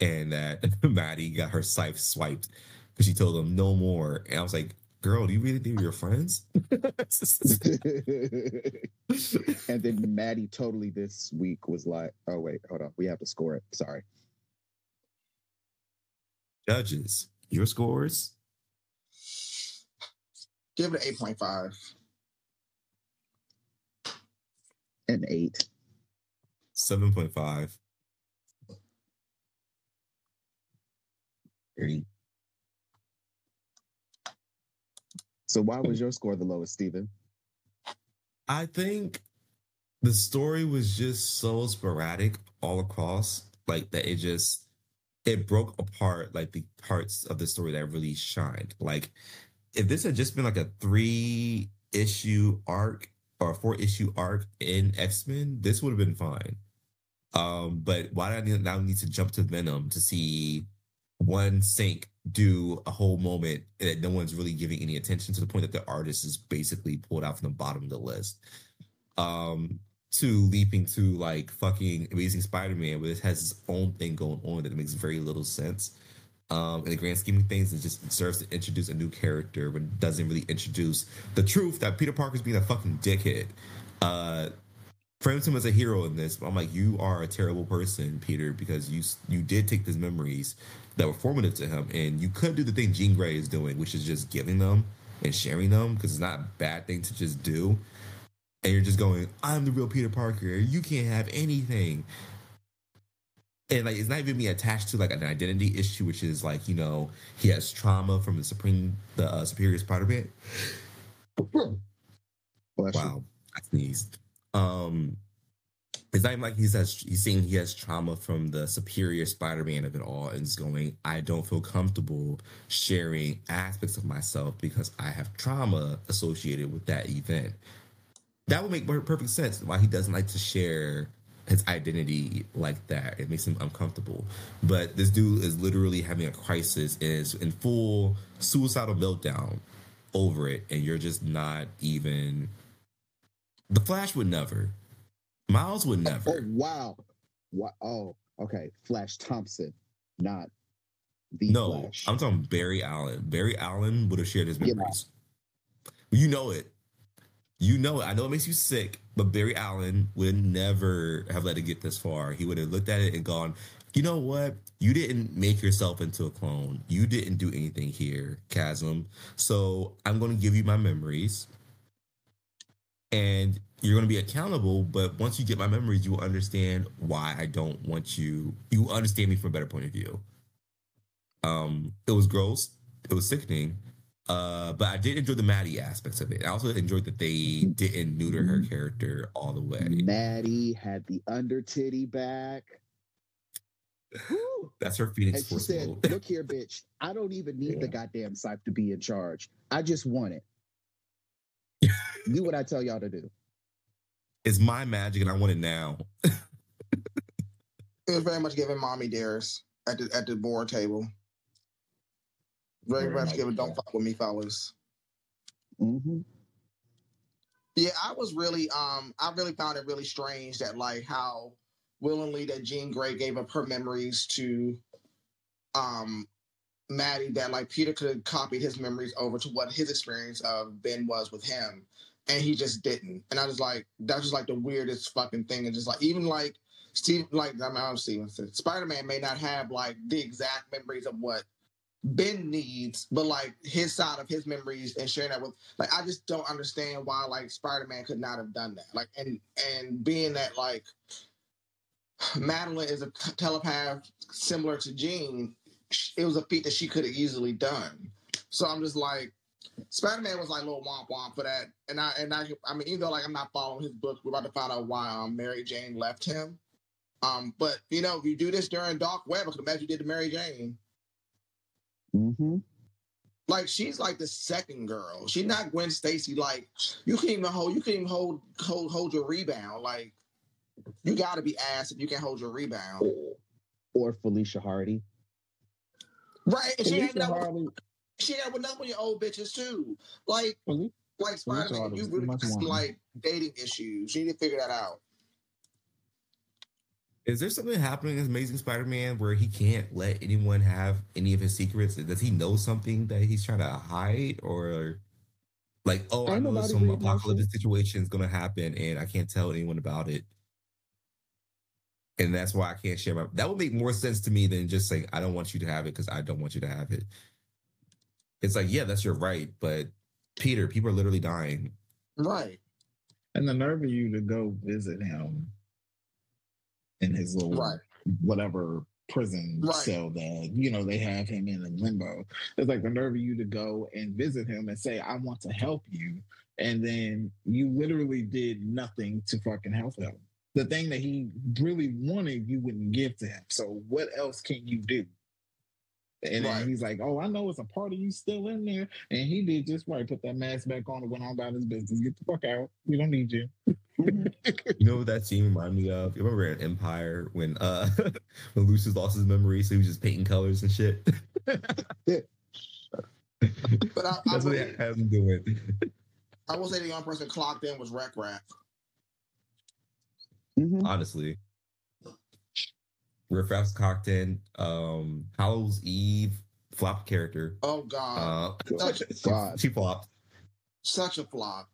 and that [laughs] Maddie got her scythe swiped because she told them no more. And I was like, "Girl, do you really think we're your friends?" [laughs] and then Maddie totally this week was like, "Oh wait, hold on, we have to score it." Sorry. Judges, your scores. Give it an 8.5. An eight. Seven point five. So why was your score the lowest, Steven? I think the story was just so sporadic all across, like that it just it broke apart like the parts of the story that really shined. Like if this had just been like a three issue arc or four issue arc in X Men, this would have been fine. Um, but why do I now need to jump to Venom to see one sync do a whole moment that no one's really giving any attention to the point that the artist is basically pulled out from the bottom of the list. Um, to leaping to like fucking Amazing Spider-Man, where it has its own thing going on that makes very little sense. Um, in the grand scheme of things, it just serves to introduce a new character, but doesn't really introduce the truth that Peter Parker's being a fucking dickhead. Uh, frames him as a hero in this. But I'm like, you are a terrible person, Peter, because you you did take these memories that were formative to him, and you could do the thing Jean Grey is doing, which is just giving them and sharing them, because it's not a bad thing to just do. And you're just going, I'm the real Peter Parker. You can't have anything. And like, it's not even being attached to like an identity issue, which is like, you know, he has trauma from the supreme, the uh, superior Spider-Man. Bless you. Wow, I sneezed. Um, it's not even like he's has he's saying he has trauma from the superior Spider-Man of it all, and it's going. I don't feel comfortable sharing aspects of myself because I have trauma associated with that event. That would make perfect sense why he doesn't like to share his identity like that. It makes him uncomfortable. But this dude is literally having a crisis, is in full suicidal meltdown over it, and you're just not even. The Flash would never. Miles would Oh never. wow. Wow. Oh, okay. Flash Thompson, not the no, Flash. I'm talking Barry Allen. Barry Allen would have shared his Yeah. memories. You know it. You know it. I know it makes you sick, but Barry Allen would never have let it get this far. He would have looked at it and gone, you know what? You didn't make yourself into a clone. You didn't do anything here, Chasm. So I'm going to give you my memories. And you're going to be accountable. But once you get my memories, you will understand why I don't want you. You will understand me from a better point of view. Um, it was gross. It was sickening. Uh, but I did enjoy the Maddie aspects of it. I also enjoyed that they didn't neuter her character all the way. Maddie had the under titty back. That's her Phoenix And she Force said, mode. [laughs] Look here, bitch. I don't even need the goddamn Syph to be in charge. I just want it. [laughs] do what I tell y'all to do. It's my magic, and I want it now. It was very much giving mommy dares at the at the board table. Very, Very much much giving don't fuck with me, fellas. hmm Yeah, I was really um I really found it really strange that like how willingly that Jean Grey gave up her memories to um Maddie that like Peter could have copied his memories over to what his experience of Ben was with him and he just didn't. And I was like that's just like the weirdest fucking thing and just like even like Steve like I mean I'm Stevenson. Spider-Man may not have like the exact memories of what Ben needs, but like his side of his memories and sharing that with like I just don't understand why like Spider-Man could not have done that. Like and and being that like Madelyne is a telepath similar to Jean, it was a feat that she could have easily done. So I'm just like Spider-Man was like a little womp womp for that. And I and I I mean even though like I'm not following his book, we're about to find out why um Mary Jane left him. Um, but you know, if you do this during Dark Web, I could imagine you did to Mary Jane. Mm-hmm. Like she's like the second girl. She's not Gwen Stacy. Like you can't even hold. You can't even hold hold hold your rebound. Like you got to be ass if you can't hold your rebound. Or, Felicia Hardy. Right? Felicia with Hardy, she hanging with nothing your old bitches too. Like Felicia like Spider Man, you was really got some like dating issues. You need to figure that out. Is there something happening in Amazing Spider-Man where he can't let anyone have any of his secrets? Does he know something that he's trying to hide, or like, oh, I know some reading apocalyptic situation is going to happen, and I can't tell anyone about it, and that's why I can't share my. That would make more sense to me than just saying I don't want you to have it because I don't want you to have it. It's like, yeah, that's your right, but Peter, people are literally dying. Right. and the nerve of you to go visit him in his little Right. whatever prison Right. cell that you know they have him in in limbo. It's like the nerve of you to go and visit him and say, "I want to help you," and then you literally did nothing to fucking help him. The thing that he really wanted, you wouldn't give to him. So what else can you do? And then Right. he's like, "Oh, I know it's a part of you still in there." And he did just right, put that mask back on and went on about his business. Get the fuck out. We don't need you. Mhm. [laughs] You know what that scene reminded me of? You remember in Empire when uh [laughs] when Lucius lost his memory, so he was just painting colors and shit. [laughs] But I, I, That's what will, they had him doing. I will say the only person clocked in was Wreck Rat. Mhm. Honestly. Riff Raps cocked in. Um Hallows Eve flop character. Oh God, Uh such, God. she flopped. such a flop.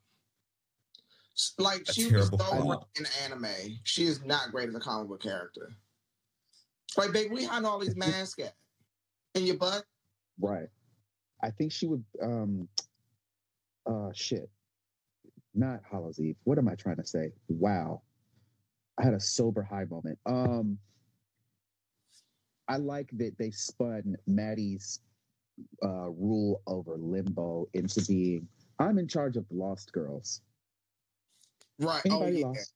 S- Like A she was so flop. great in anime. She is not great as a comic book character. Like, babe, we hiding all these masks at in your butt. Right. I think she would um uh shit. Not Hallows Eve. What am I trying to say? Wow. I had a sober high moment. Um I like that they spun Maddie's uh rule over limbo into being I'm in charge of the Lost Girls. Right. Anybody oh yeah. lost?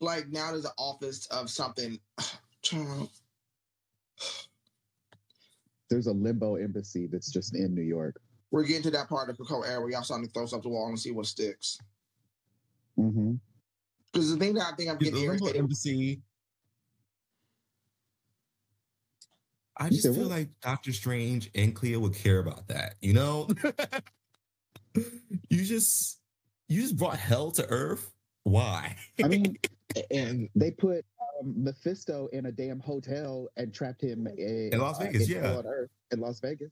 Like now there's an office of something. [sighs] There's a limbo embassy that's just in New York. We're getting to that part of the Krakoa era where y'all starting to throw stuff to the wall and see what sticks. Mm-hmm. Because the thing that I think I'm getting The getting Limbo irritated. Embassy. I just feel what? like Doctor Strange and Clea would care about that, you know? [laughs] you just you just brought hell to Earth. Why? I mean, [laughs] And they put um, Mephisto in a damn hotel and trapped him in, In Las Vegas, in yeah. Earth in Las Vegas.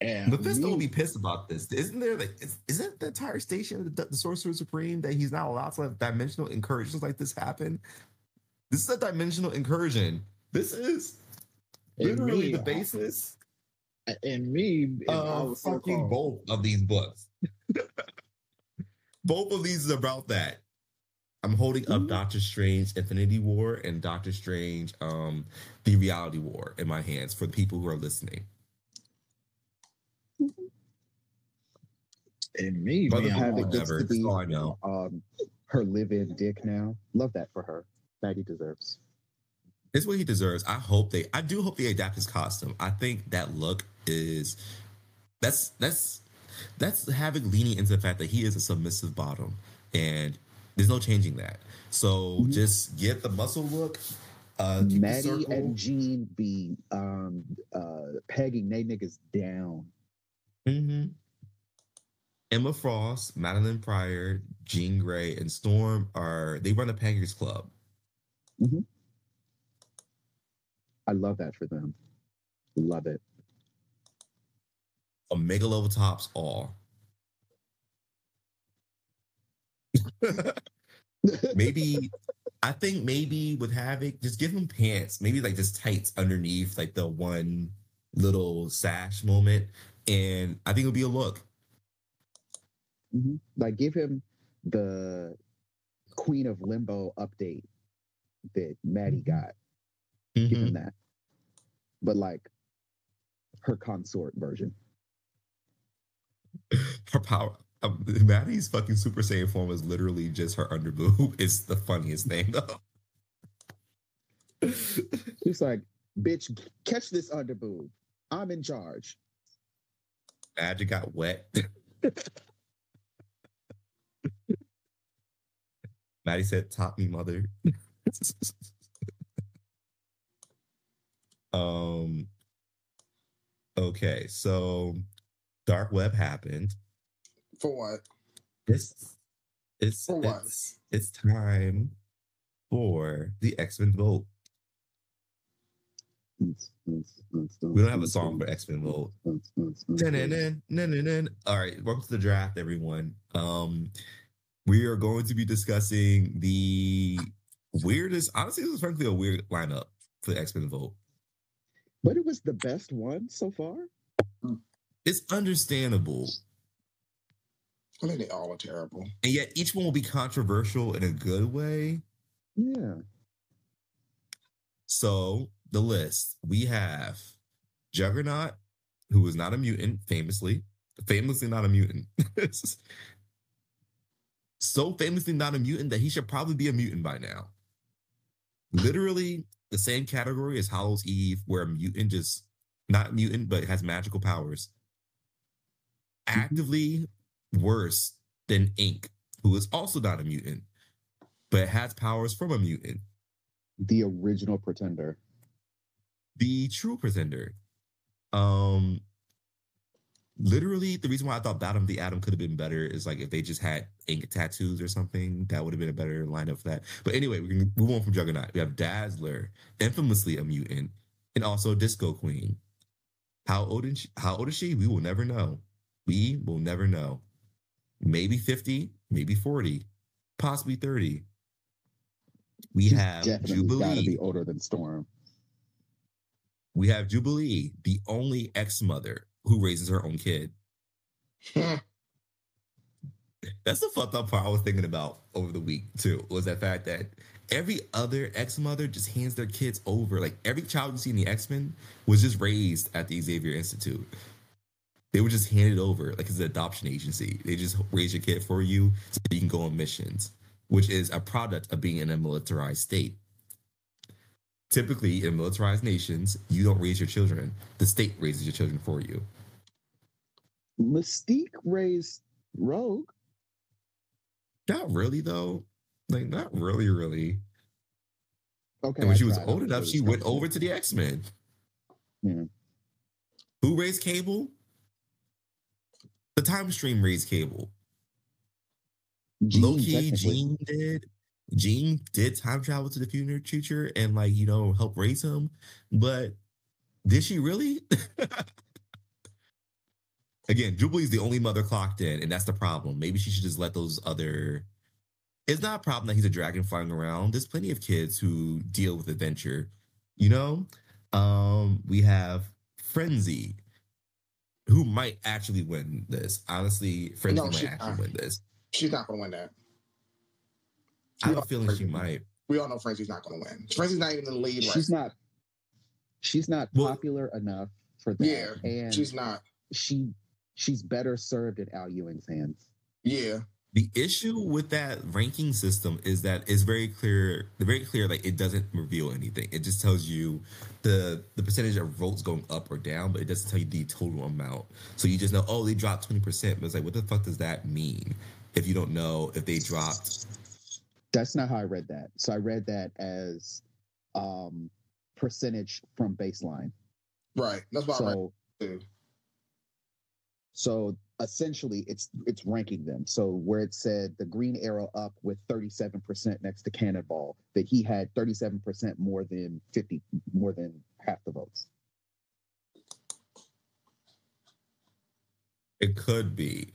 and Mephisto me- will be pissed about this. Isn't there like is, isn't the entire station of the, the Sorcerer Supreme that he's not allowed to let dimensional incursions like this happen? This is a dimensional incursion. This is literally me, the basis And me, if I of was so fucking both of these books. [laughs] both of these is about that. I'm holding up Mhm. Doctor Strange Infinity War and Doctor Strange um The Reality War in my hands for the people who are listening. and me, Brother being Havoc on- gets whatever. to be all I know. um, her live-in dick now. Love that for her. Maddie deserves. It's what he deserves. I hope they I do hope they adapt his costume. I think that look is that's that's that's having leaning into the fact that he is a submissive bottom and there's no changing that. So Mhm. just get the muscle look. Uh Maddie and Jean be um, uh, pegging they niggas down. Mm-hmm. Emma Frost, Madelyne Pryor, Jean Grey, and Storm are they run the Pankers Club. I love that for them. Love it. Omega level tops all. [laughs] maybe I think maybe with Havoc, just give him pants, maybe like just tights underneath like the one little sash moment, and I think it'll be a look. Mhm. Like give him the Queen of Limbo update that Maddie got. Give Mhm. him that. But like her consort version. Her power. Um, Maddie's fucking Super Saiyan form is literally just her underboob. [laughs] It's the funniest thing though. He's like, bitch, catch this underboob. I'm in charge. Magic got wet. [laughs] Maddie said, "Top me, mother." [laughs] um. Okay, so dark web happened. For what? It's it's For what? it's it's time for the X Men vote. We don't have a song for X Men vote. All right, welcome to the draft, everyone. Um, we are going to be discussing the weirdest. Honestly, this is frankly a weird lineup for the X Men vote. But it was the best one so far. It's understandable, I think they all are terrible. and yet each one will be controversial in a good way. Yeah. So the list we have Juggernaut, who is not a mutant, famously, famously not a mutant. [laughs] so famously not a mutant that he should probably be a mutant by now. Literally the same category as Hallow's Eve, where a mutant just not mutant, but has magical powers. Actively worse than Ink, who is also not a mutant, but has powers from a mutant. The original pretender. The true pretender. Um literally the reason why I thought Batman the Atom could have been better is like if they just had ink tattoos or something, that would have been a better lineup for that. But anyway, we can move on from Juggernaut. We have Dazzler, infamously a mutant, and also Disco Queen. How old is she, how old is she? We will never know. We will never know. Maybe 50, maybe 40, possibly 30. We She's have definitely got to Jubilee. be older than Storm. We have Jubilee, the only ex-mother who raises her own kid. Hmm. That's the fucked up part I was thinking about over the week too. Was that fact that every other ex-mother just hands their kids over. Like every child you see in the X-Men was just raised at the Xavier Institute. They were just handed over like it's an adoption agency. They just raise your kid for you so you can go on missions, which is a product of being in a militarized state. Typically, in militarized nations, you don't raise your children. The state raises your children for you. Mystique raised Rogue. Not really though. Like not really, really. Okay. And when I she was old enough, she went over to the X Men. Yeah. Hmm. Who raised Cable? The Time Stream raised Cable. Jean, Loki. Jean did. Jean did time travel to the future, and like you know help raise him, but did she really? [laughs] Again, Jubilee's the only mother clocked in, and that's the problem. Maybe she should just let those other. It's not a problem that he's a dragon flying around. There's plenty of kids who deal with adventure. You know, um, we have Frenzy, who might actually win this. Honestly, Frenzy No, might actually uh, win this. She's not going to win that. I have a feeling know she might. We all know Frenzy's not going to win. Frenzy's not even in the lead. Right? She's not. She's not Well- popular enough for that. Yeah, and She's not. she she's better served in Al Ewing's hands. Yeah. The issue with that ranking system is that it's very clear, very clear, like it doesn't reveal anything. It just tells you the the percentage of votes going up or down, but it doesn't tell you the total amount. So you just know, oh, they dropped 20%. But it's like, what the fuck does that mean? If you don't know if they dropped That's not how I read that. So I read that as um percentage from baseline. Right. That's what I read So too. so essentially it's it's ranking them. So where it said the green arrow up with 37% next to Cannonball, that he had 37% more than 50 more than half the votes. It could be.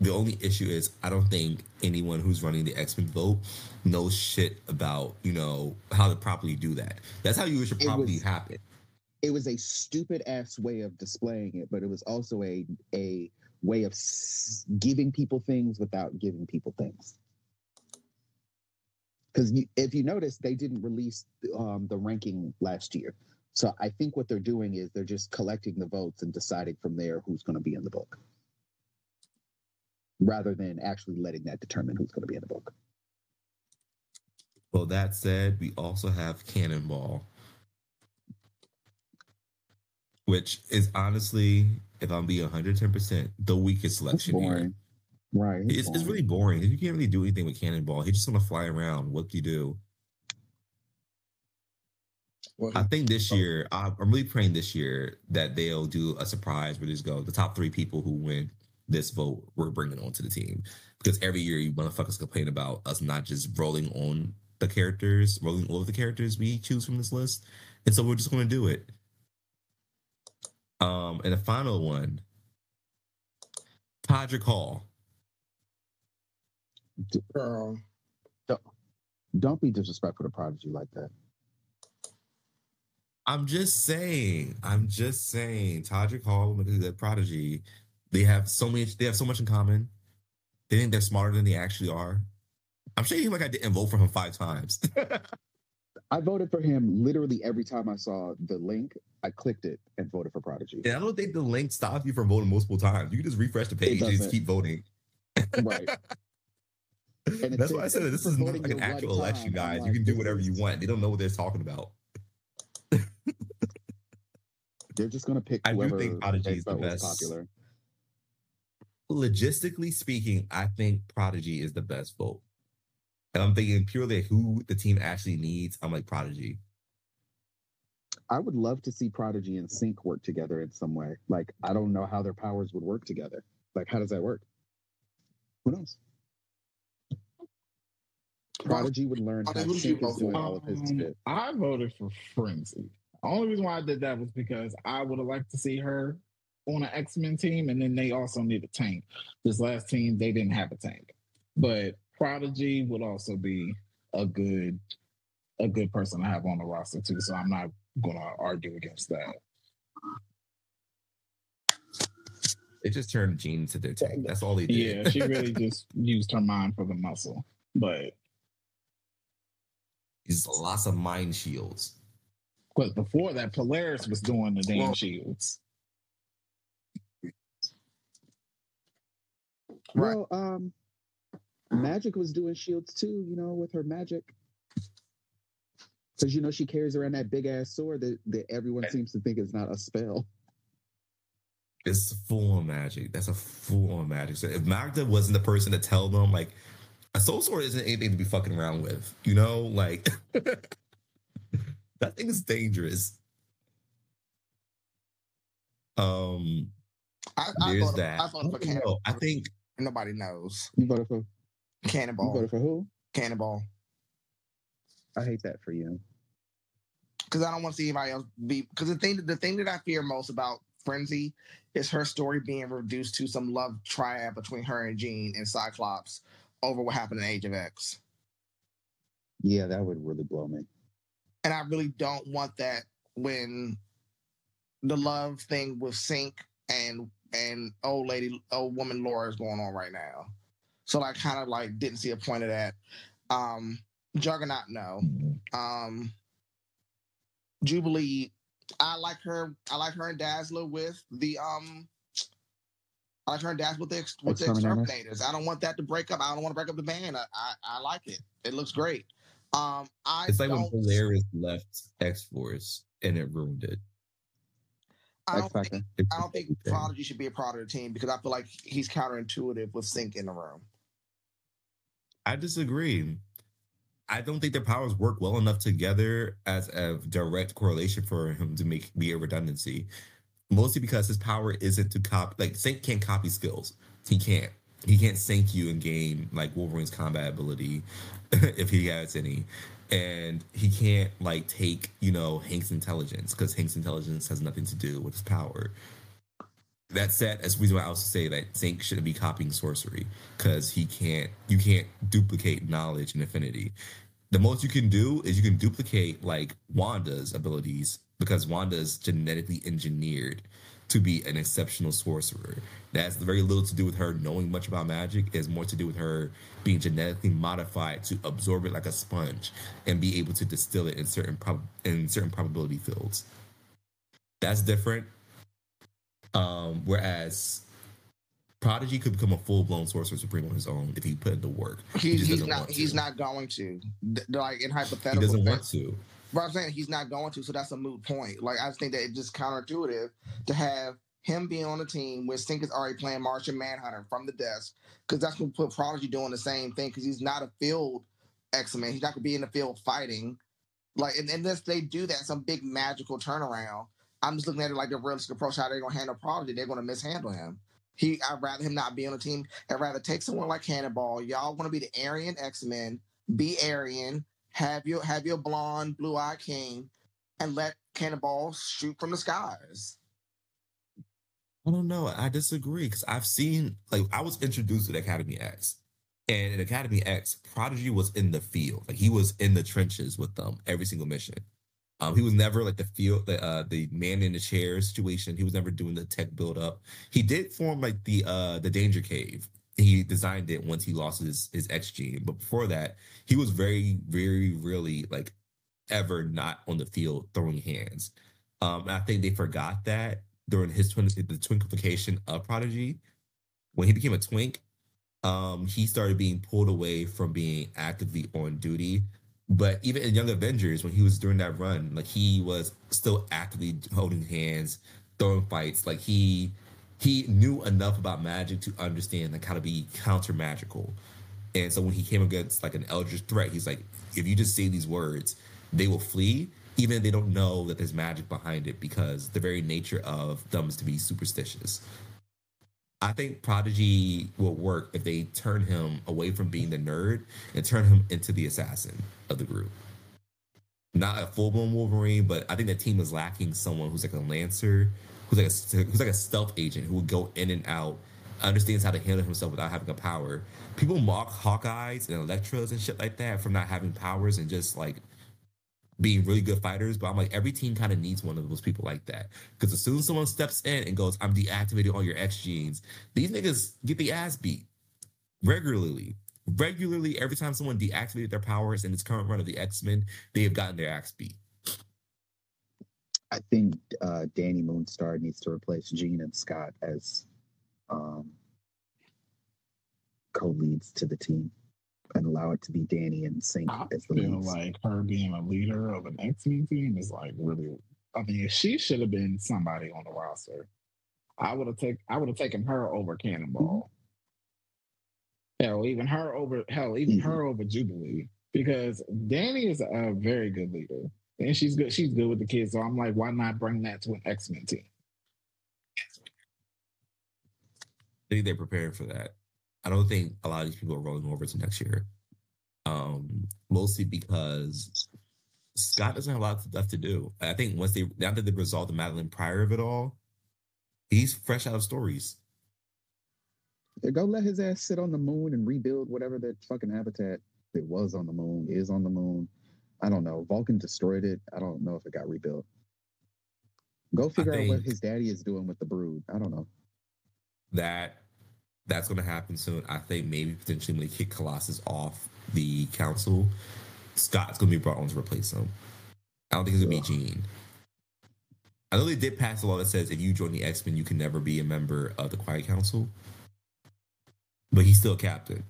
The only issue is I don't think anyone who's running the X Men vote knows shit about you know how to properly do that. That's how you should It probably was- happen. it was a stupid ass way of displaying it, but it was also a a way of giving people things without giving people things. Because if you notice, they didn't release um, the ranking last year. So I think what they're doing is they're just collecting the votes and deciding from there who's going to be in the book, rather than actually letting that determine who's going to be in the book. Well, that said, we also have Cannonball, which is honestly, if I'm being 110%, the weakest It's selection here. boring, right? It's, it's really boring. You can't really do anything with Cannonball. He just want to fly around. What do you do? Well, I think this year, I'm I'm really praying this year that they'll do a surprise where they just go, the top three people who win this vote, we're bringing onto the team. Because every year you motherfuckers complain about us not just rolling on the characters, rolling all of the characters we choose from this list. And so we're just going to do it. Um, and the final one, Todrick Hall. girl. Don't be disrespectful to Prodigy like that. I'm just saying. I'm just saying. Todrick Hall, the Prodigy, they have so many. They have so much in common. They think they're smarter than they actually are. I'm shaking like I didn't vote for him five times. [laughs] I voted for him literally every time I saw the link. I clicked it and voted for Prodigy. and I don't think the link stops you from voting multiple times. You can just refresh the page and just keep voting. [laughs] Right. And That's why I said this is not like an actual election, time." I'm guys. You can do whatever you want. They don't know what they're talking about. [laughs] They're just gonna pick I do whoever think Prodigy is the best. popular. Logistically speaking, I think Prodigy is the best vote. And I'm thinking purely who the team actually needs. I'm like Prodigy. I would love to see Prodigy and Sync work together in some way. Like, I don't know how their powers would work together. Like, how does that work? Who knows? Prodigy would learn Okay, how who did Sync is doing all of his Um, shit. I voted for Frenzy. The only reason why I did that was because I would have liked to see her on an X Men team, and then they also need a tank. This last team, they didn't have a tank, but Prodigy would also be a good a good person to have on the roster too. So I'm not gonna argue against that. It just turned Jean to their tank. That's all he did. Yeah, she really [laughs] just used her mind for the muscle, but He's lots of mind shields. but before that, Polaris was doing the damn Well- shields. Right. Well, um, Magik was doing shields too, you know, with her magic. Because you know she carries around that big ass sword that, that everyone seems to think is not a spell. It's full on magic. That's a full on magic. So if Magda wasn't the person to tell them, like, a soul sword isn't anything to be fucking around with, you know, like [laughs] that thing is dangerous. Um, I, I there's voted, that. I voted for I don't know. I think Nobody knows. You voted for Cannonball. you voted for who? Cannonball. I hate that for you. because I don't want to see anybody else be. Because the thing, the thing that I fear most about Frenzy is her story being reduced to some love triad between her and Jean and Cyclops over what happened in Age of X. Yeah, that would really blow me. And I really don't want that when the love thing with Sync and and old lady, old woman Laura is going on right now. So I kind of like didn't see a point of that. Um, Juggernaut, no. Um, Jubilee, I like her. I like her and Dazzler with the um. I like her and Dazzler with the with the Exterminators. exterminators. I don't want that to break up. I don't want to break up the band. I, I I like it. It looks great. Um, I it's like when don't. Polaris left X Force and it ruined it. I X don't think. I don't think the same. Prodigy should be a part of the team because I feel like he's counterintuitive with Sync in the room. I disagree. I don't think their powers work well enough together as a direct correlation for him to make be a redundancy. Mostly because his power isn't to copy like Sync can't copy skills. He can't. He can't sync you and gain like Wolverine's combat ability [laughs] if he has any. And he can't like take, you know, Hank's intelligence because Hank's intelligence has nothing to do with his power. That said, the reason why I also say that Sync shouldn't be copying sorcery because he can't. You can't duplicate knowledge and affinity. The most you can do is you can duplicate like Wanda's abilities because Wanda's genetically engineered to be an exceptional sorcerer. That has very little to do with her knowing much about magic. It has more to do with her being genetically modified to absorb it like a sponge and be able to distill it in certain prob- in certain probability fields. That's different. Um, whereas Prodigy could become a full blown sorcerer supreme on his own if he put in the work. He, just he's doesn't He's not going to. Like in hypothetical. He doesn't want to. But I'm saying he's not going to, so that's a moot point. Like I just think that it's just counterintuitive to have him being on the team where Sync is already playing Martian Manhunter from the desk, because that's gonna put Prodigy doing the same thing because he's not a field X Man. He's not gonna be in the field fighting. Like and unless they do that, some big magical turnaround. I'm just looking at it like the realistic approach how they're gonna handle Prodigy. They're gonna mishandle him. He I'd rather him not be on the team. I'd rather take someone like Cannonball. Y'all want to be the Aryan X-Men, be Aryan, have your have your blonde, blue-eyed king, and let Cannonball shoot from the skies. I don't know. I disagree because I've seen like I was introduced to the Academy X, and in Academy X, Prodigy was in the field, like he was in the trenches with them every single mission. Um, he was never like the field, the uh, the man in the chair situation. He was never doing the tech build up. He did form like the uh the Danger Cave. He designed it once he lost his his X gene, but before that, he was very very really like ever not on the field throwing hands. Um, and I think they forgot that during his twin the twinkification of Prodigy. When he became a twink, um, he started being pulled away from being actively on duty But even in Young Avengers, when he was during that run, like he was still actively holding hands, throwing fights. Like he he knew enough about magic to understand like how to be counter magical. And so when he came against like an eldritch threat, he's like, if you just say these words, they will flee, even if they don't know that there's magic behind it, because the very nature of them is to be superstitious. I think Prodigy will work if they turn him away from being the nerd and turn him into the assassin of the group. Not a full blown Wolverine, but I think the team is lacking someone who's like a lancer, who's like a who's like a stealth agent who would go in and out, understands how to handle himself without having a power. People mock Hawkeyes and Electros and shit like that from not having powers and just like being really good fighters, but I'm like every team kind of needs one of those people like that. Because as soon as someone steps in and goes, "I'm deactivating all your X genes," these niggas get the ass beat regularly. Regularly, every time someone deactivated their powers in its current run of the X Men, they have gotten their ass beat. I think uh, Dani Moonstar needs to replace Jean and Scott as um, co-leads to the team and allow it to be Dani and Sync I as the feel leads. like her being a leader of an X Men team is like really. I mean, she should have been somebody on the roster. I would have taken. I would have taken her over Cannonball. Hell, even her over. Hell, even Mhm. her over Jubilee because Dani is a very good leader and she's good. She's good with the kids. So I'm like, why not bring that to an X Men team? I think they're preparing for that. I don't think a lot of these people are rolling over to next year. Um, mostly because Scott doesn't have a lot left to do. I think once they now that they've resolved the Madelyne Pryor of it all, he's fresh out of stories. Yeah, Go let his ass sit on the moon and rebuild whatever that fucking habitat that was on the moon is on the moon. I don't know. Vulcan destroyed it. I don't know if it got rebuilt. Go figure out what his daddy is doing with the brood. I don't know. That that's going to happen soon. I think maybe potentially when they kick Colossus off the council, Scott's going to be brought on to replace him. I don't think it's going to be Jean. I know they did pass a law that says if you join the X Men, you can never be a member of the Quiet Council. But he's still captain,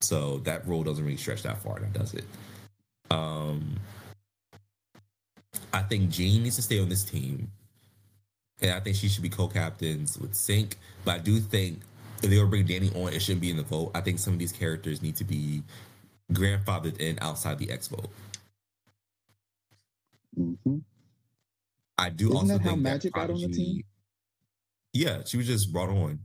so that rule doesn't really stretch that far. Now does it? Um, I think Jean needs to stay on this team, and I think she should be co-captains with Sync. But I do think if they were to bring Dani on, it shouldn't be in the vote. I think some of these characters need to be grandfathered in outside the X vote. hmm I do Isn't also that how think Magik that got on the team? Yeah, she was just brought on.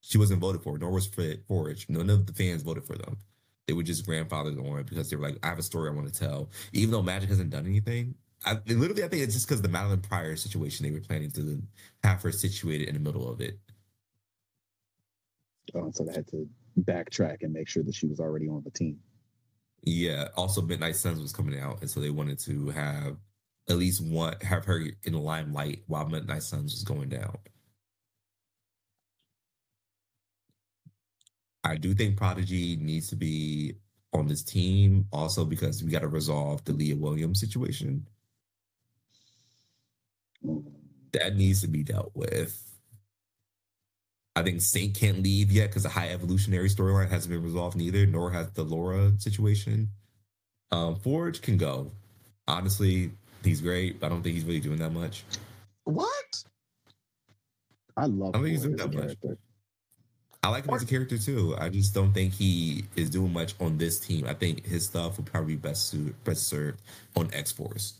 She wasn't voted for, nor was Fred Forge. None of the fans voted for them. They were just grandfathered on because they were like, I have a story I want to tell. Even though Magik hasn't done anything. I literally I think it's just because the Madelyne Pryor situation they were planning to have her situated in the middle of it. Oh, so they had to backtrack and make sure that she was already on the team. Yeah. Also, Midnight Suns was coming out, and so they wanted to have at least one have her in the limelight while Midnight Suns was going down. I do think Prodigy needs to be on this team, also because we got to resolve the Leah Williams situation. That needs to be dealt with. I think Sync can't leave yet because the high evolutionary storyline hasn't been resolved neither, nor has the Laura situation. Um, Forge can go. Honestly, he's great, but I don't think he's really doing that much. What? I love I don't think he's doing as a that much. I like him as a character too. I just don't think he is doing much on this team. I think his stuff would probably be best suit best served on X Force.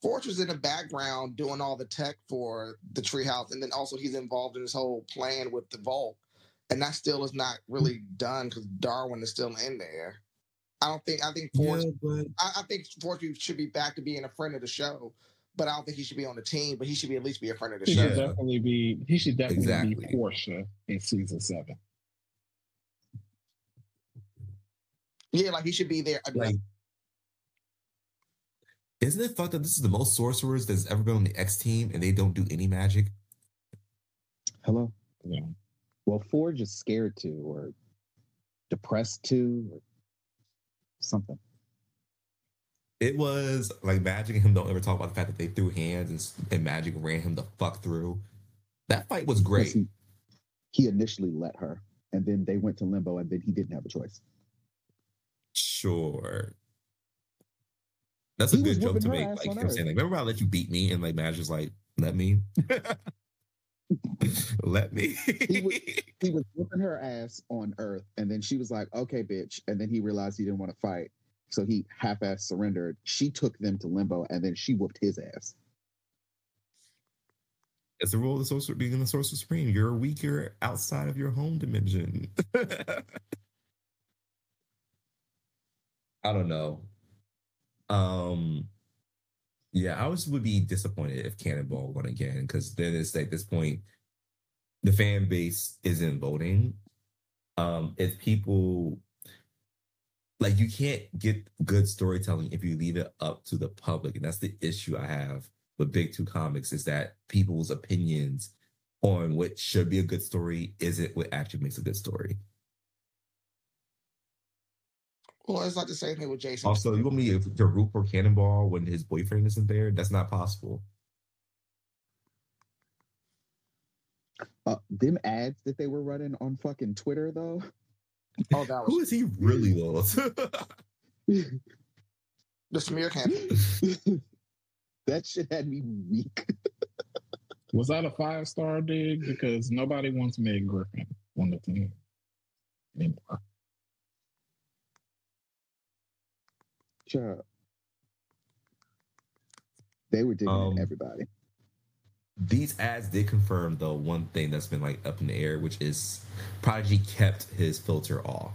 Forge was in the background doing all the tech for the treehouse, and then also he's involved in this whole plan with the vault, and that still is not really done because Darwin is still in there. I don't think. I think Forge. but I, I think Forge should be back to being a friend of the show, but I don't think he should be on the team. But he should be at least be a friend of the He show. should definitely be. He should definitely Exactly. be Portia in season seven. Yeah, like he should be there. like, isn't it fucked up? This is the most sorcerers that's ever been on the X team, and they don't do any magic. Hello. Yeah. Well, Forge is scared to, or depressed to, or something. It was like Magik and him don't ever talk about the fact that they threw hands and, and Magik ran him the fuck through. That fight was great. He, he initially let her, and then they went to limbo, and then he didn't have a choice. Sure. That's a He good joke to make. Like him saying, like, remember I let you beat me? And like Magik's like, let me. [laughs] [laughs] let me. He was- he [laughs] was whooping her ass on Earth, and then she was like, "Okay, bitch," and then he realized he didn't want to fight, so he half-ass surrendered. She took them to limbo, and then she whooped his ass. it's the rule of the sorcerer being in the sorcerer supreme. You're weaker outside of your home dimension. [laughs] I don't know. Um yeah, I was would be disappointed if Cannonball won again because then it's like this point, the fan base isn't voting. Um, if people like you can't get good storytelling if you leave it up to the public, and that's the issue I have with Big Two Comics is that people's opinions on what should be a good story isn't what actually makes a good story. Well, it's not the same thing with Jason. Also, you want me to root for Cannonball when his boyfriend isn't there? That's not possible. Uh, them ads that they were running on fucking Twitter, though. Oh, that was is he really loyal [laughs] to? the smear campaign. [laughs] that shit had me weak. [laughs] Was that a five star dig? Because nobody wants Meg Griffin on the team anymore. Sure. They were digging Um, everybody. These ads did confirm though one thing that's been like up in the air, which is Prodigy kept his filter off.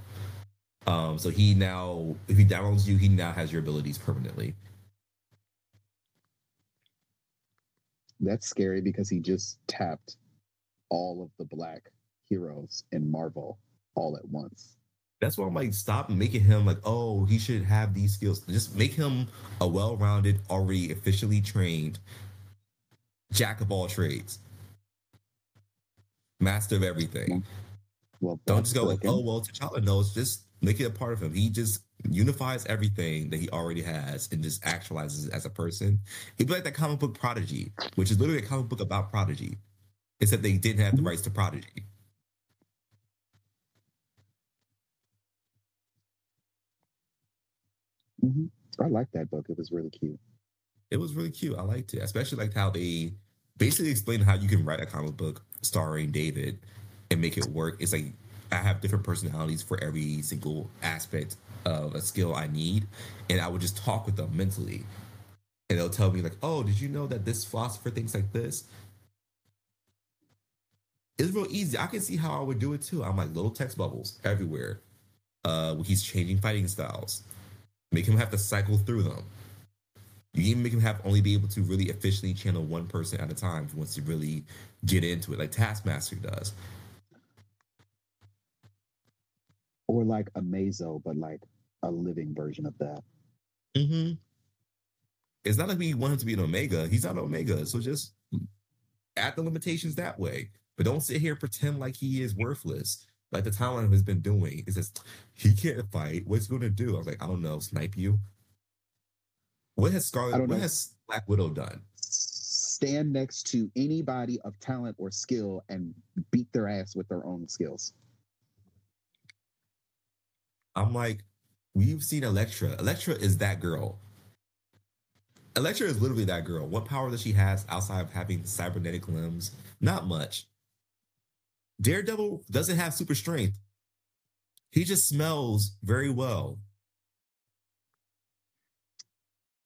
Um, so he now, if he downloads you, he now has your abilities permanently. That's scary because he just tapped all of the black heroes in Marvel all at once. That's why I'm like, stop making him like, oh, he should have these skills. Just make him a well-rounded, already officially trained jack of all trades, master of everything. Well, Don't just go like, broken. oh well, T'Challa knows. Just make it a part of him. He just unifies everything that he already has and just actualizes it as a person. He'd be like that comic book Prodigy, which is literally a comic book about Prodigy, except they didn't have the Mhm. rights to Prodigy. Mhm. I like that book. It was really cute. It was really cute. I liked it, especially like how they basically explained how you can write a comic book starring David and make it work. It's like I have different personalities for every single aspect of a skill I need, and I would just talk with them mentally, and they'll tell me like, "Oh, did you know that this philosopher thinks like this?" It's real easy. I can see how I would do it too. I'm like little text bubbles everywhere. Uh, he's changing fighting styles, make him have to cycle through them. You even make him have only be able to really efficiently channel one person at a time if he wants to really get into it, like Taskmaster does. Or like a Mazo, but like a living version of that. Mm-hmm. It's not like we want him to be an Omega. He's not an Omega. So just add the limitations that way. But don't sit here and pretend like he is worthless. Like the talent has been doing. It says he can't fight. What's he gonna do? I was like, I don't know, snipe you. What has Scarlet what know. has Black Widow done? Stand next to anybody of talent or skill and beat their ass with their own skills. I'm like, we've seen Elektra. Elektra is that girl. Elektra is literally that girl. What power does she has outside of having cybernetic limbs? Not much. Daredevil doesn't have super strength. He just smells very well.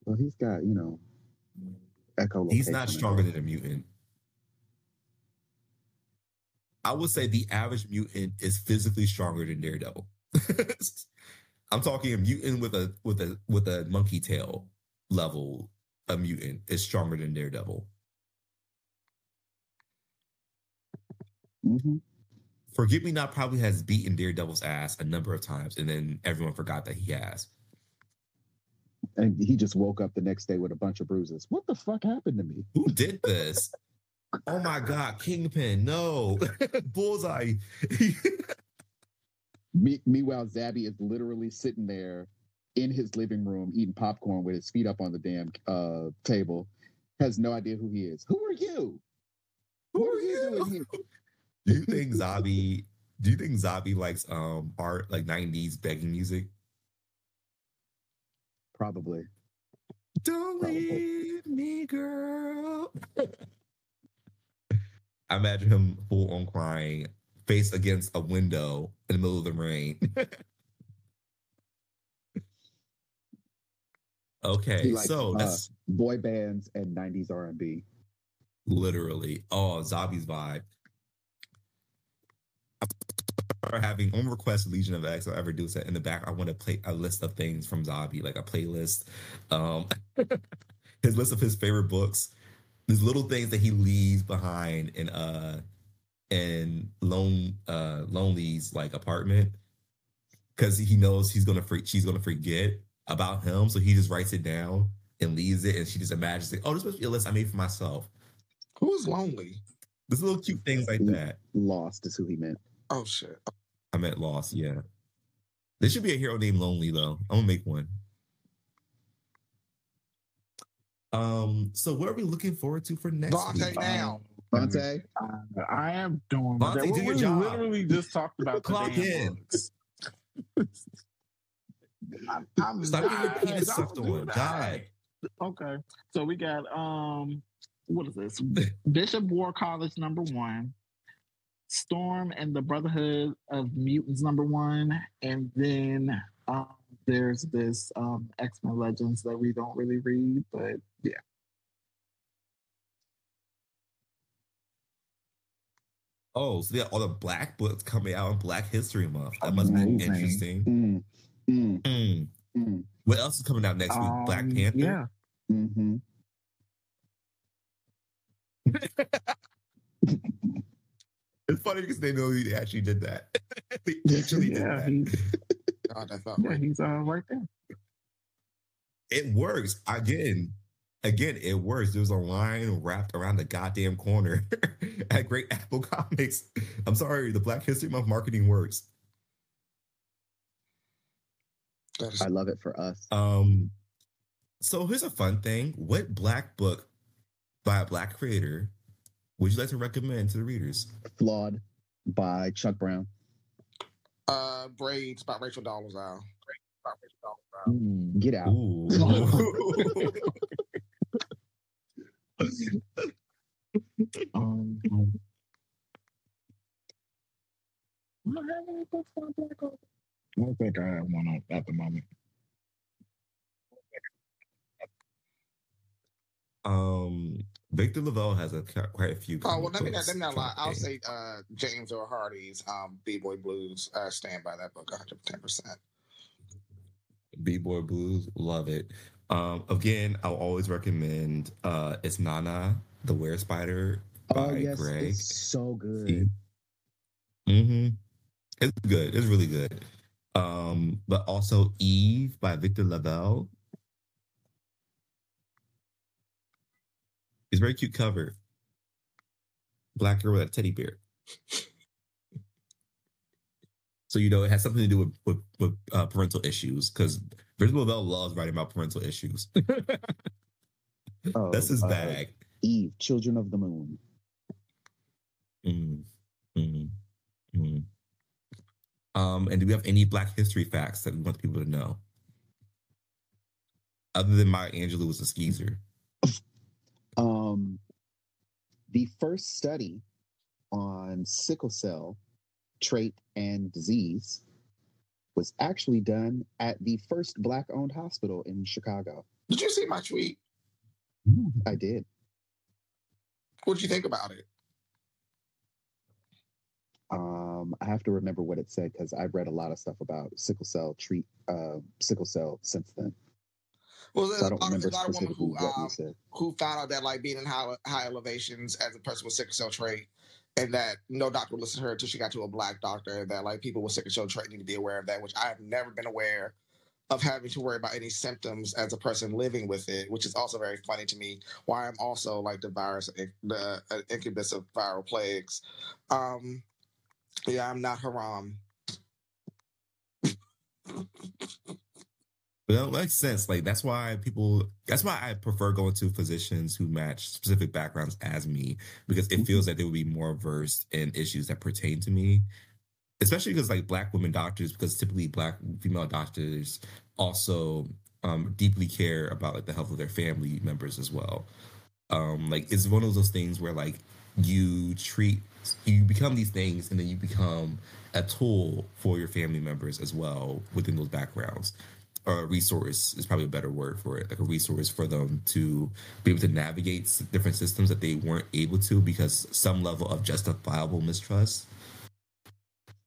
Well, he's got, you know, echo. He's not stronger than a mutant. I would say the average mutant is physically stronger than Daredevil. [laughs] I'm talking a mutant with a with a with a monkey tail level. A mutant is stronger than Daredevil. Mhm. Forget Me Not probably has beaten Daredevil's ass a number of times, and then everyone forgot that he has. And he just woke up the next day with a bunch of bruises. What the fuck happened to me? Who did this? oh my god, Kingpin, no. [laughs] Bullseye. Me- meanwhile, Zabby is literally sitting there in his living room eating popcorn with his feet up on the damn uh, table. Has no idea who he is. Who are you? Who are you? doing here? Do you think Zabi? Do you think Zabi likes um art like '90s begging music? Probably. Don't Probably. leave me, girl. I imagine him full on crying, face against a window in the middle of the rain. [laughs] okay, like, so uh, that's Boy bands and '90s R&B. literally oh Zabi's vibe. Or having on request Legion of X, I'll ever do is that in the back, I want to play a list of things from Zabi, like a playlist. Um [laughs] his list of his favorite books. There's little things that he leaves behind in uh in lone uh lonely's like apartment because he knows he's gonna for, she's gonna forget about him. So he just writes it down and leaves it and she just imagines it. Oh, this must be a list I made for myself. Who's lonely? There's little cute things like that. Lost is who he meant. Oh shit. I meant lost, yeah. There should be a hero named Lonely though. I'm gonna make one. Um, so what are we looking forward to for next Vontae week? now. Vontae, Uh, I am doing Vontae, that. do We your we job. literally just talked about the Clock in. I'm, I'm Stop getting your not- penis don't sucked do on. that. Okay, so we got um, what is this? [laughs] Bishop War College number one, Storm and the Brotherhood of Mutants number one, and then um, there's this um X Men Legends that we don't really read, but yeah. Oh, so they got all the black books coming out in Black History Month. That must be interesting. mm, mm, Mm. mm, What else is coming out next week? Black Um, Panther. Yeah. hmm It's [laughs] funny because they know he actually did that. [laughs] they actually did Yeah, that. he, God, that felt yeah, right. he's uh, right there. It works. Again, again, it works. There's a line wrapped around the goddamn corner [laughs] at Great Apple Comics. I'm sorry, the Black History Month marketing works. I love it for us. Um, so here's a fun thing. What black book by a black creator would you like to recommend to the readers? Flawed by Chuck Brown. Uh, braids by Rachel Dolezal. Mm. Get out. Ooh. [laughs] Um, I don't have any books on Black Oak. I don't think I have one on, at the moment. um, Victor LaValle has a quite a few. Oh well, let me not, let me not lie. I'll say uh, James Earl Hardy's um, B Boy Blues. Uh, stand by that book 110. percent B Boy Blues, love it. Um, again, I'll always recommend uh it's Nana, the Were Spider by Oh yes, Greg. it's so good. Mm-hmm. It's good. It's really good. Um, but also Eve by Victor LaValle. It's a very cute cover. Black girl with a teddy bear. [laughs] So you know it has something to do with with, with uh, parental issues because Victor LaValle loves writing about parental issues. [laughs] Oh, That's his uh, bag. Eve, Children of the Moon. Mm, mm, mm. Um, and do we have any Black History facts that we want people to know? Other than Maya Angelou was a skeezer. Um, the first study on sickle cell trait and disease was actually done at the first black owned hospital in Chicago. Did you see my tweet? I did. What did you think about it? Um, I have to remember what it said because I've read a lot of stuff about sickle cell treat uh, sickle cell since then. Well, there's So I a don't lot, of, a lot of women who um, who found out that like being in high, high elevations as a person with sickle cell trait, and that no doctor would listen to her until she got to a black doctor. That like people with sickle cell trait need to be aware of that, which I have never been aware of having to worry about any symptoms as a person living with it, which is also very funny to me. Why I'm also like the virus, the uh, incubus of viral plagues. Um, yeah, I'm not haram. [laughs] But that makes sense. Like that's why people. That's why I prefer going to physicians who match specific backgrounds as me because it feels like they would be more versed in issues that pertain to me. Especially because like black women doctors, because typically black female doctors also um, deeply care about like the health of their family members as well. Um, like it's one of those things where like you treat you become these things and then you become a tool for your family members as well within those backgrounds a resource is probably a better word for it like a resource for them to be able to navigate different systems that they weren't able to because some level of justifiable mistrust.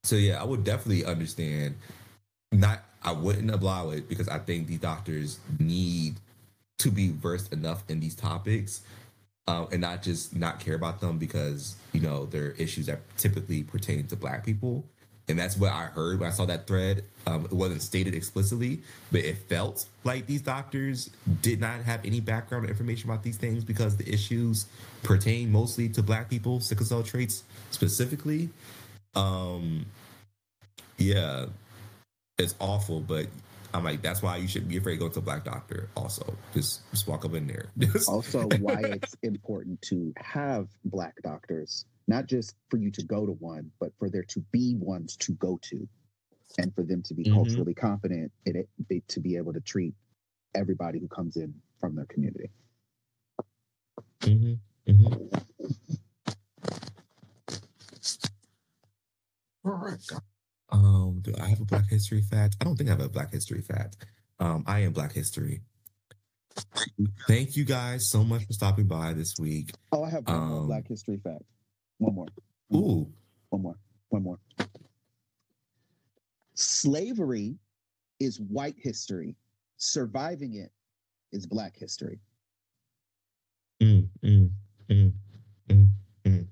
So yeah i would definitely understand. Not i wouldn't allow it because i think these doctors need to be versed enough in these topics um, and not just not care about them because you know they're issues that typically pertain to black people and that's what i heard when i saw that thread um, it wasn't stated explicitly but it felt like these doctors did not have any background information about these things because the issues pertain mostly to black people sickle cell traits specifically um yeah it's awful but I'm like, that's why you shouldn't be afraid to go to a black doctor. Also, just just walk up in there. [laughs] also, why it's important to have black doctors, not just for you to go to one, but for there to be ones to go to, and for them to be mm-hmm. culturally confident in it, to be able to treat everybody who comes in from their community. Mm-hmm. Mm-hmm. All right. Um, do I have a Black History fact? I don't think I have a Black History fact. Um, I am Black History. Thank you guys so much for stopping by this week. Oh, I have one um, Black History fact. One more. Ooh. One more. One more. Slavery is white history. Surviving it is black history. Mm, mm, mm, mm, mm.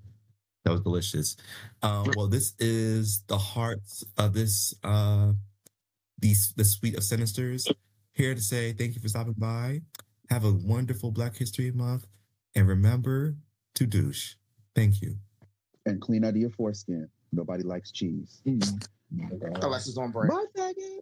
That was delicious. Um, well, this is the heart of this uh these the suite of sinisters. Here to say thank you for stopping by. Have a wonderful Black History Month, and remember to douche. Thank you. And clean out of your foreskin. Nobody likes cheese. Mm-hmm. Unless it's on break. Bye, faggot.